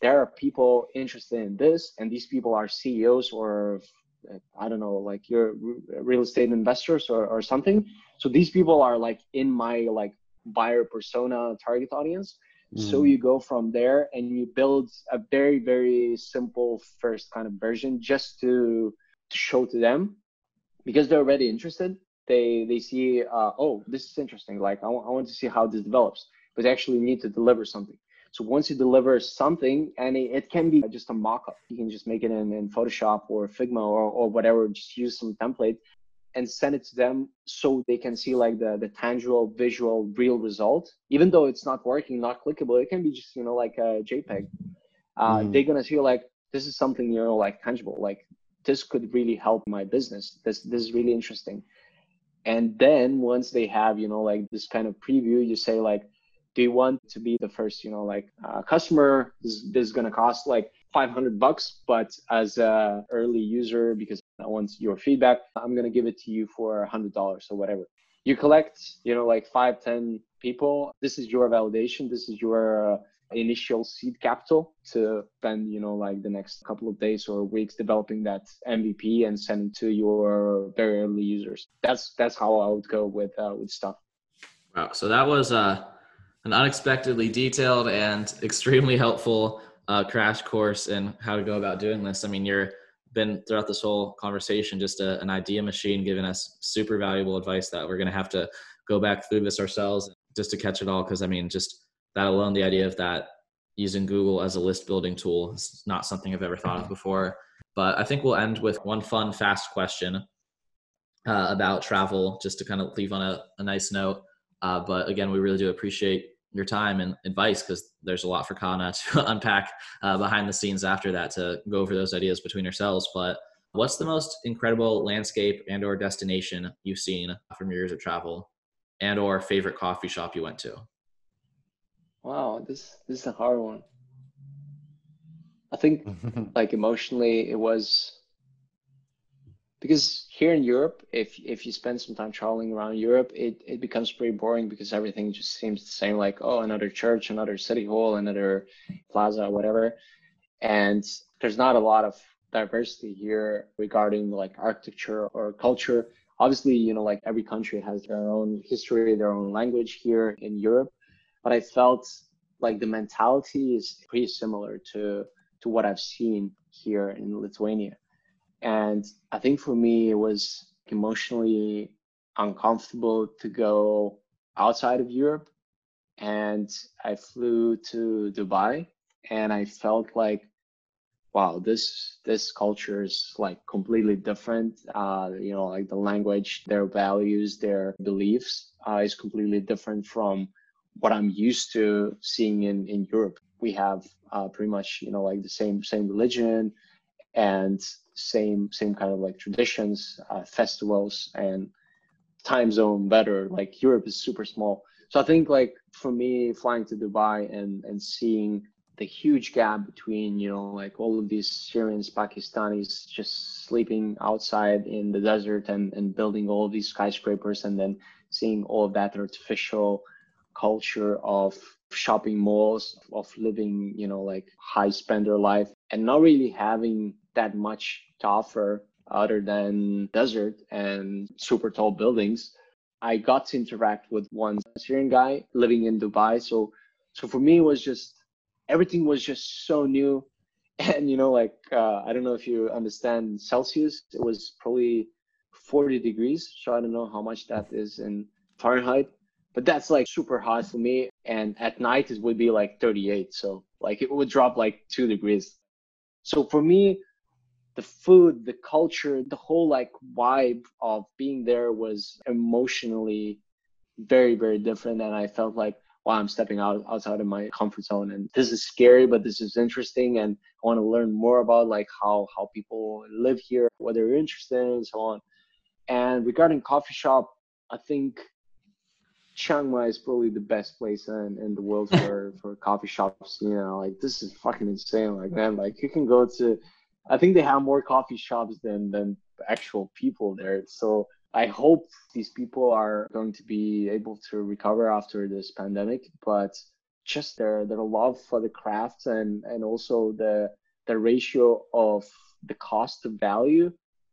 there are people interested in this and these people are ceos or i don't know like your real estate investors or, or something. So these people are like in my like buyer persona target audience. Mm. so you go from there and you build a very very simple first kind of version just to to show to them because they're already interested they they see uh, oh this is interesting like I, w- I want to see how this develops but they actually need to deliver something. So once you deliver something and it, it can be just a mock-up you can just make it in, in photoshop or figma or, or whatever just use some template and send it to them so they can see like the the tangible visual real result. Even though it's not working not clickable it can be just you know like a jpeg. Uh, mm. they're gonna see like this is something you know like tangible like this could really help my business. This this is really interesting and then once they have you know like this kind of preview you say like do you want to be the first you know like uh, customer this, this is going to cost like 500 bucks. But as a early user because i want your feedback i'm going to give it to you for $100 or whatever. You collect you know like five ten people. This is your validation. This is your uh, initial seed capital to spend you know like the next couple of days or weeks developing that mvp and send it to your very early users. That's that's how i would go with uh, with stuff. Wow. So that was uh an unexpectedly detailed and extremely helpful uh, crash course in how to go about doing this. I mean you're been throughout this whole conversation just a, an idea machine giving us super valuable advice that we're going to have to go back through this ourselves just to catch it all. Because i mean just that alone, the idea of that using Google as a list building tool is not something I've ever thought of before. But I think we'll end with one fun, fast question uh, about travel, just to kind of leave on a, a nice note. Uh, but again, we really do appreciate your time and advice because there's a lot for Kana to unpack uh, behind the scenes after that to go over those ideas between ourselves. But what's the most incredible landscape and or destination you've seen from your years of travel and or favorite coffee shop you went to? Wow, this this is a hard one. I think like emotionally it was because here in Europe, if if you spend some time traveling around Europe, it, it becomes pretty boring because everything just seems the same, like oh another church, another city hall, another plaza, whatever. And there's not a lot of diversity here regarding like architecture or culture. Obviously, you know, like every country has their own history, their own language here in Europe but I felt like the mentality is pretty similar to to what I've seen here in Lithuania. And I think for me it was emotionally uncomfortable to go outside of Europe. And I flew to Dubai and I felt like wow this this culture is like completely different uh, you know like the language their values their beliefs uh, is completely different from what I'm used to seeing in in Europe. We have uh, pretty much you know like the same same religion and same same kind of like traditions, uh, festivals and time zone better. Like Europe is super small, so I think like for me flying to Dubai and and seeing the huge gap between you know like all of these Syrians, Pakistanis just sleeping outside in the desert and and building all these skyscrapers and then seeing all of that artificial culture of shopping malls, of living, you know, like high spender life and not really having that much to offer other than desert and super tall buildings. I got to interact with one Syrian guy living in Dubai. So, so for me, it was just everything was just so new. And you know, like uh, I don't know if you understand Celsius. It was probably 40 degrees. So I don't know how much that is in Fahrenheit but that's like super hot for me. And at night it would be like 38. So like it would drop like two degrees. So for me, the food, the culture, the whole like vibe of being there was emotionally very, very different. And I felt like, wow, I'm stepping out outside of my comfort zone, and this is scary, but this is interesting, and I want to learn more about like how how people live here, what they're interested in, and so on. And regarding coffee shop, I think Chiang Mai is probably the best place in, in the world for, for coffee shops. You know, like this is fucking insane. Like man, like you can go to I think they have more coffee shops than than actual people there. So I hope these people are going to be able to recover after this pandemic, but just their their love for the craft and and also the the ratio of the cost to value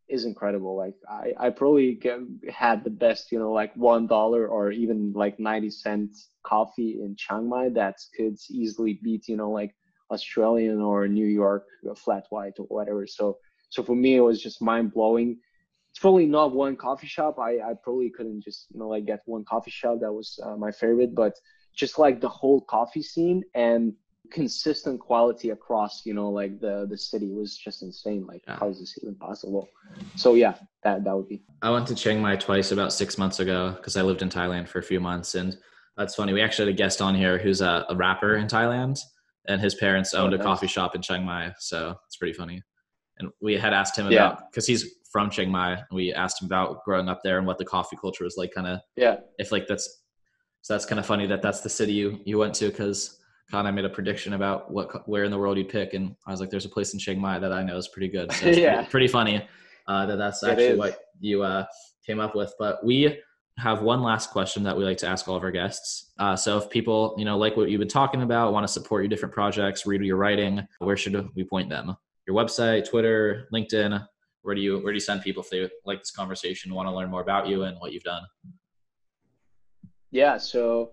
is incredible. Like I, I probably get, had the best, you know, like one dollar or even like 90 cents coffee in Chiang Mai that could easily beat, you know, like Australian or New York flat white or whatever. So, so for me, it was just mind blowing. It's probably not one coffee shop. I, I probably couldn't just, you know, like get one coffee shop that was uh, my favorite, but just like the whole coffee scene and consistent quality across you know like the the city was just insane like yeah. how is this even possible so yeah that that would be i went to chiang mai twice about six months ago because i lived in thailand for a few months and that's funny we actually had a guest on here who's a, a rapper in thailand and his parents owned oh, nice. a coffee shop in chiang mai so it's pretty funny and we had asked him yeah. about because he's from chiang mai we asked him about growing up there and what the coffee culture was like kind of yeah if like that's so that's kind of funny that that's the city you you went to because Con, I made a prediction about what where in the world you'd pick, and I was like, "There's a place in Chiang Mai that I know is pretty good." So yeah, pretty, pretty, funny uh, that that's actually what you uh, came up with. But we have one last question that we like to ask all of our guests. Uh, so if people, you know, like what you've been talking about, want to support your different projects, read your writing, where should we point them? Your website, Twitter, LinkedIn. Where do you where do you send people if they like this conversation, want to learn more about you and what you've done? Yeah, so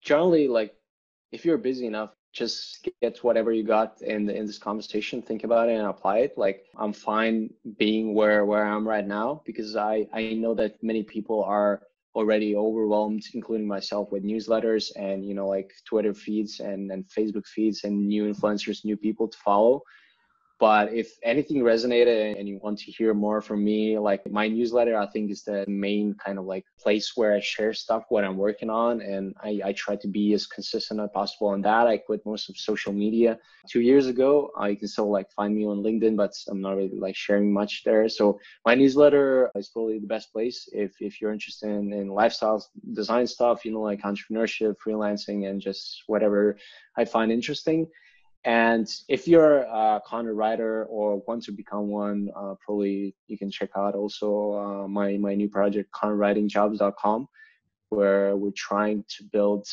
generally, like if you're busy enough, just get whatever you got in in this conversation, think about it and apply it. Like I'm fine being where where I'm right now because I I know that many people are already overwhelmed, including myself, with newsletters and you know like Twitter feeds and and Facebook feeds and new influencers, new people to follow. But if anything resonated and you want to hear more from me, like my newsletter, I think is the main kind of like place where I share stuff, what I'm working on. And I, I try to be as consistent as possible on that. I quit most of social media two years ago. I can still like find me on LinkedIn, but I'm not really like sharing much there. So my newsletter is probably the best place if, if you're interested in, in lifestyle design stuff, you know, like entrepreneurship, freelancing, and just whatever I find interesting. And if you're a content writer or want to become one, uh, probably you can check out also uh, my, my new project, contentwritingjobs.com, where we're trying to build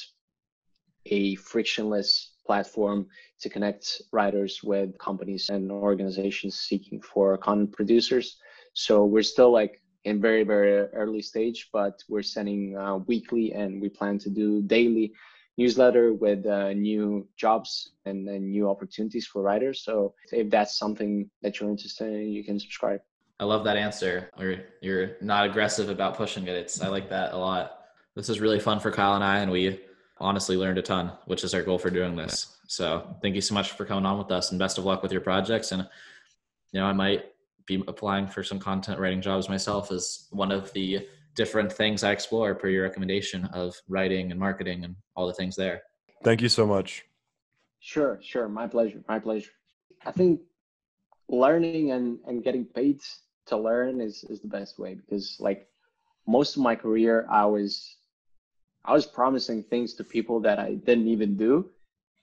a frictionless platform to connect writers with companies and organizations seeking for content producers. So we're still like in very, very early stage, but we're sending uh, weekly and we plan to do daily newsletter with uh, new jobs and, and new opportunities for writers. So if that's something that you're interested in, you can subscribe. I love that answer. You're, you're not aggressive about pushing it. It's I like that a lot. This is really fun for Kyle and I, and we honestly learned a ton, which is our goal for doing this. So thank you so much for coming on with us, and best of luck with your projects. And you know, I might be applying for some content writing jobs myself as one of the different things I explore per your recommendation of writing and marketing and all the things there. Thank you so much. Sure, sure. My pleasure. My pleasure. I think learning and, and getting paid to learn is, is the best way because like most of my career I was I was promising things to people that I didn't even do.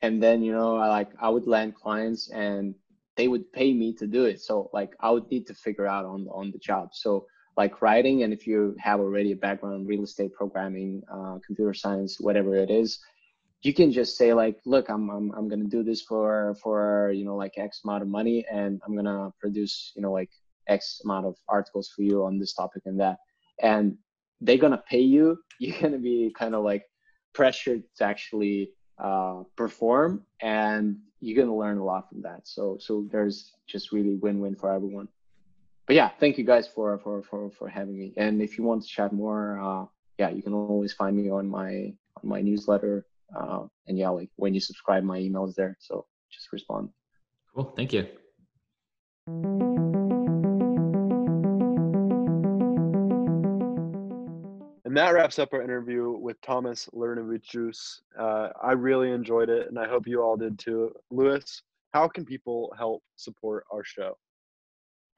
And then, you know, I like I would land clients and they would pay me to do it. So like I would need to figure out on on the job. So like writing and if you have already a background in real estate programming uh, computer science whatever it is you can just say like look i'm i'm, I'm to do this for for you know like x amount of money and i'm to produce you know like x amount of articles for you on this topic and that. And they're to pay you. You're to be kind of like pressured to actually uh, perform and you're to learn a lot from that. So so there's just really win-win for everyone but yeah, thank you guys for for for for having me. And if you want to chat more, uh, yeah, you can always find me on my on my newsletter. Uh, and yeah, like when you subscribe, my email is there. So just respond. Cool. Thank you. And that wraps up our interview with Tomas Laurinavicius. Uh, I really enjoyed it, and I hope you all did too. Louis, how can people help support our show?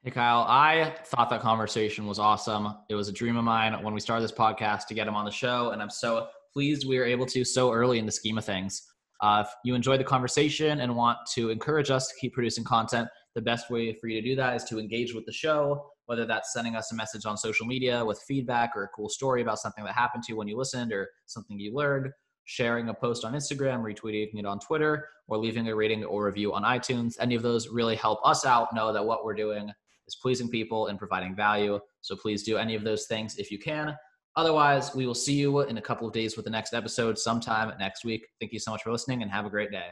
Hey, Kyle, I thought that conversation was awesome. It was a dream of mine when we started this podcast to get him on the show, and I'm so pleased we were able to so early in the scheme of things. Uh, if you enjoyed the conversation and want to encourage us to keep producing content, the best way for you to do that is to engage with the show, whether that's sending us a message on social media with feedback or a cool story about something that happened to you when you listened or something you learned, sharing a post on Instagram, retweeting it on Twitter, or leaving a rating or review on iTunes. Any of those really help us out know that what we're doing is pleasing people and providing value. So please do any of those things if you can. Otherwise, we will see you in a couple of days with the next episode sometime next week. Thank you so much for listening and have a great day.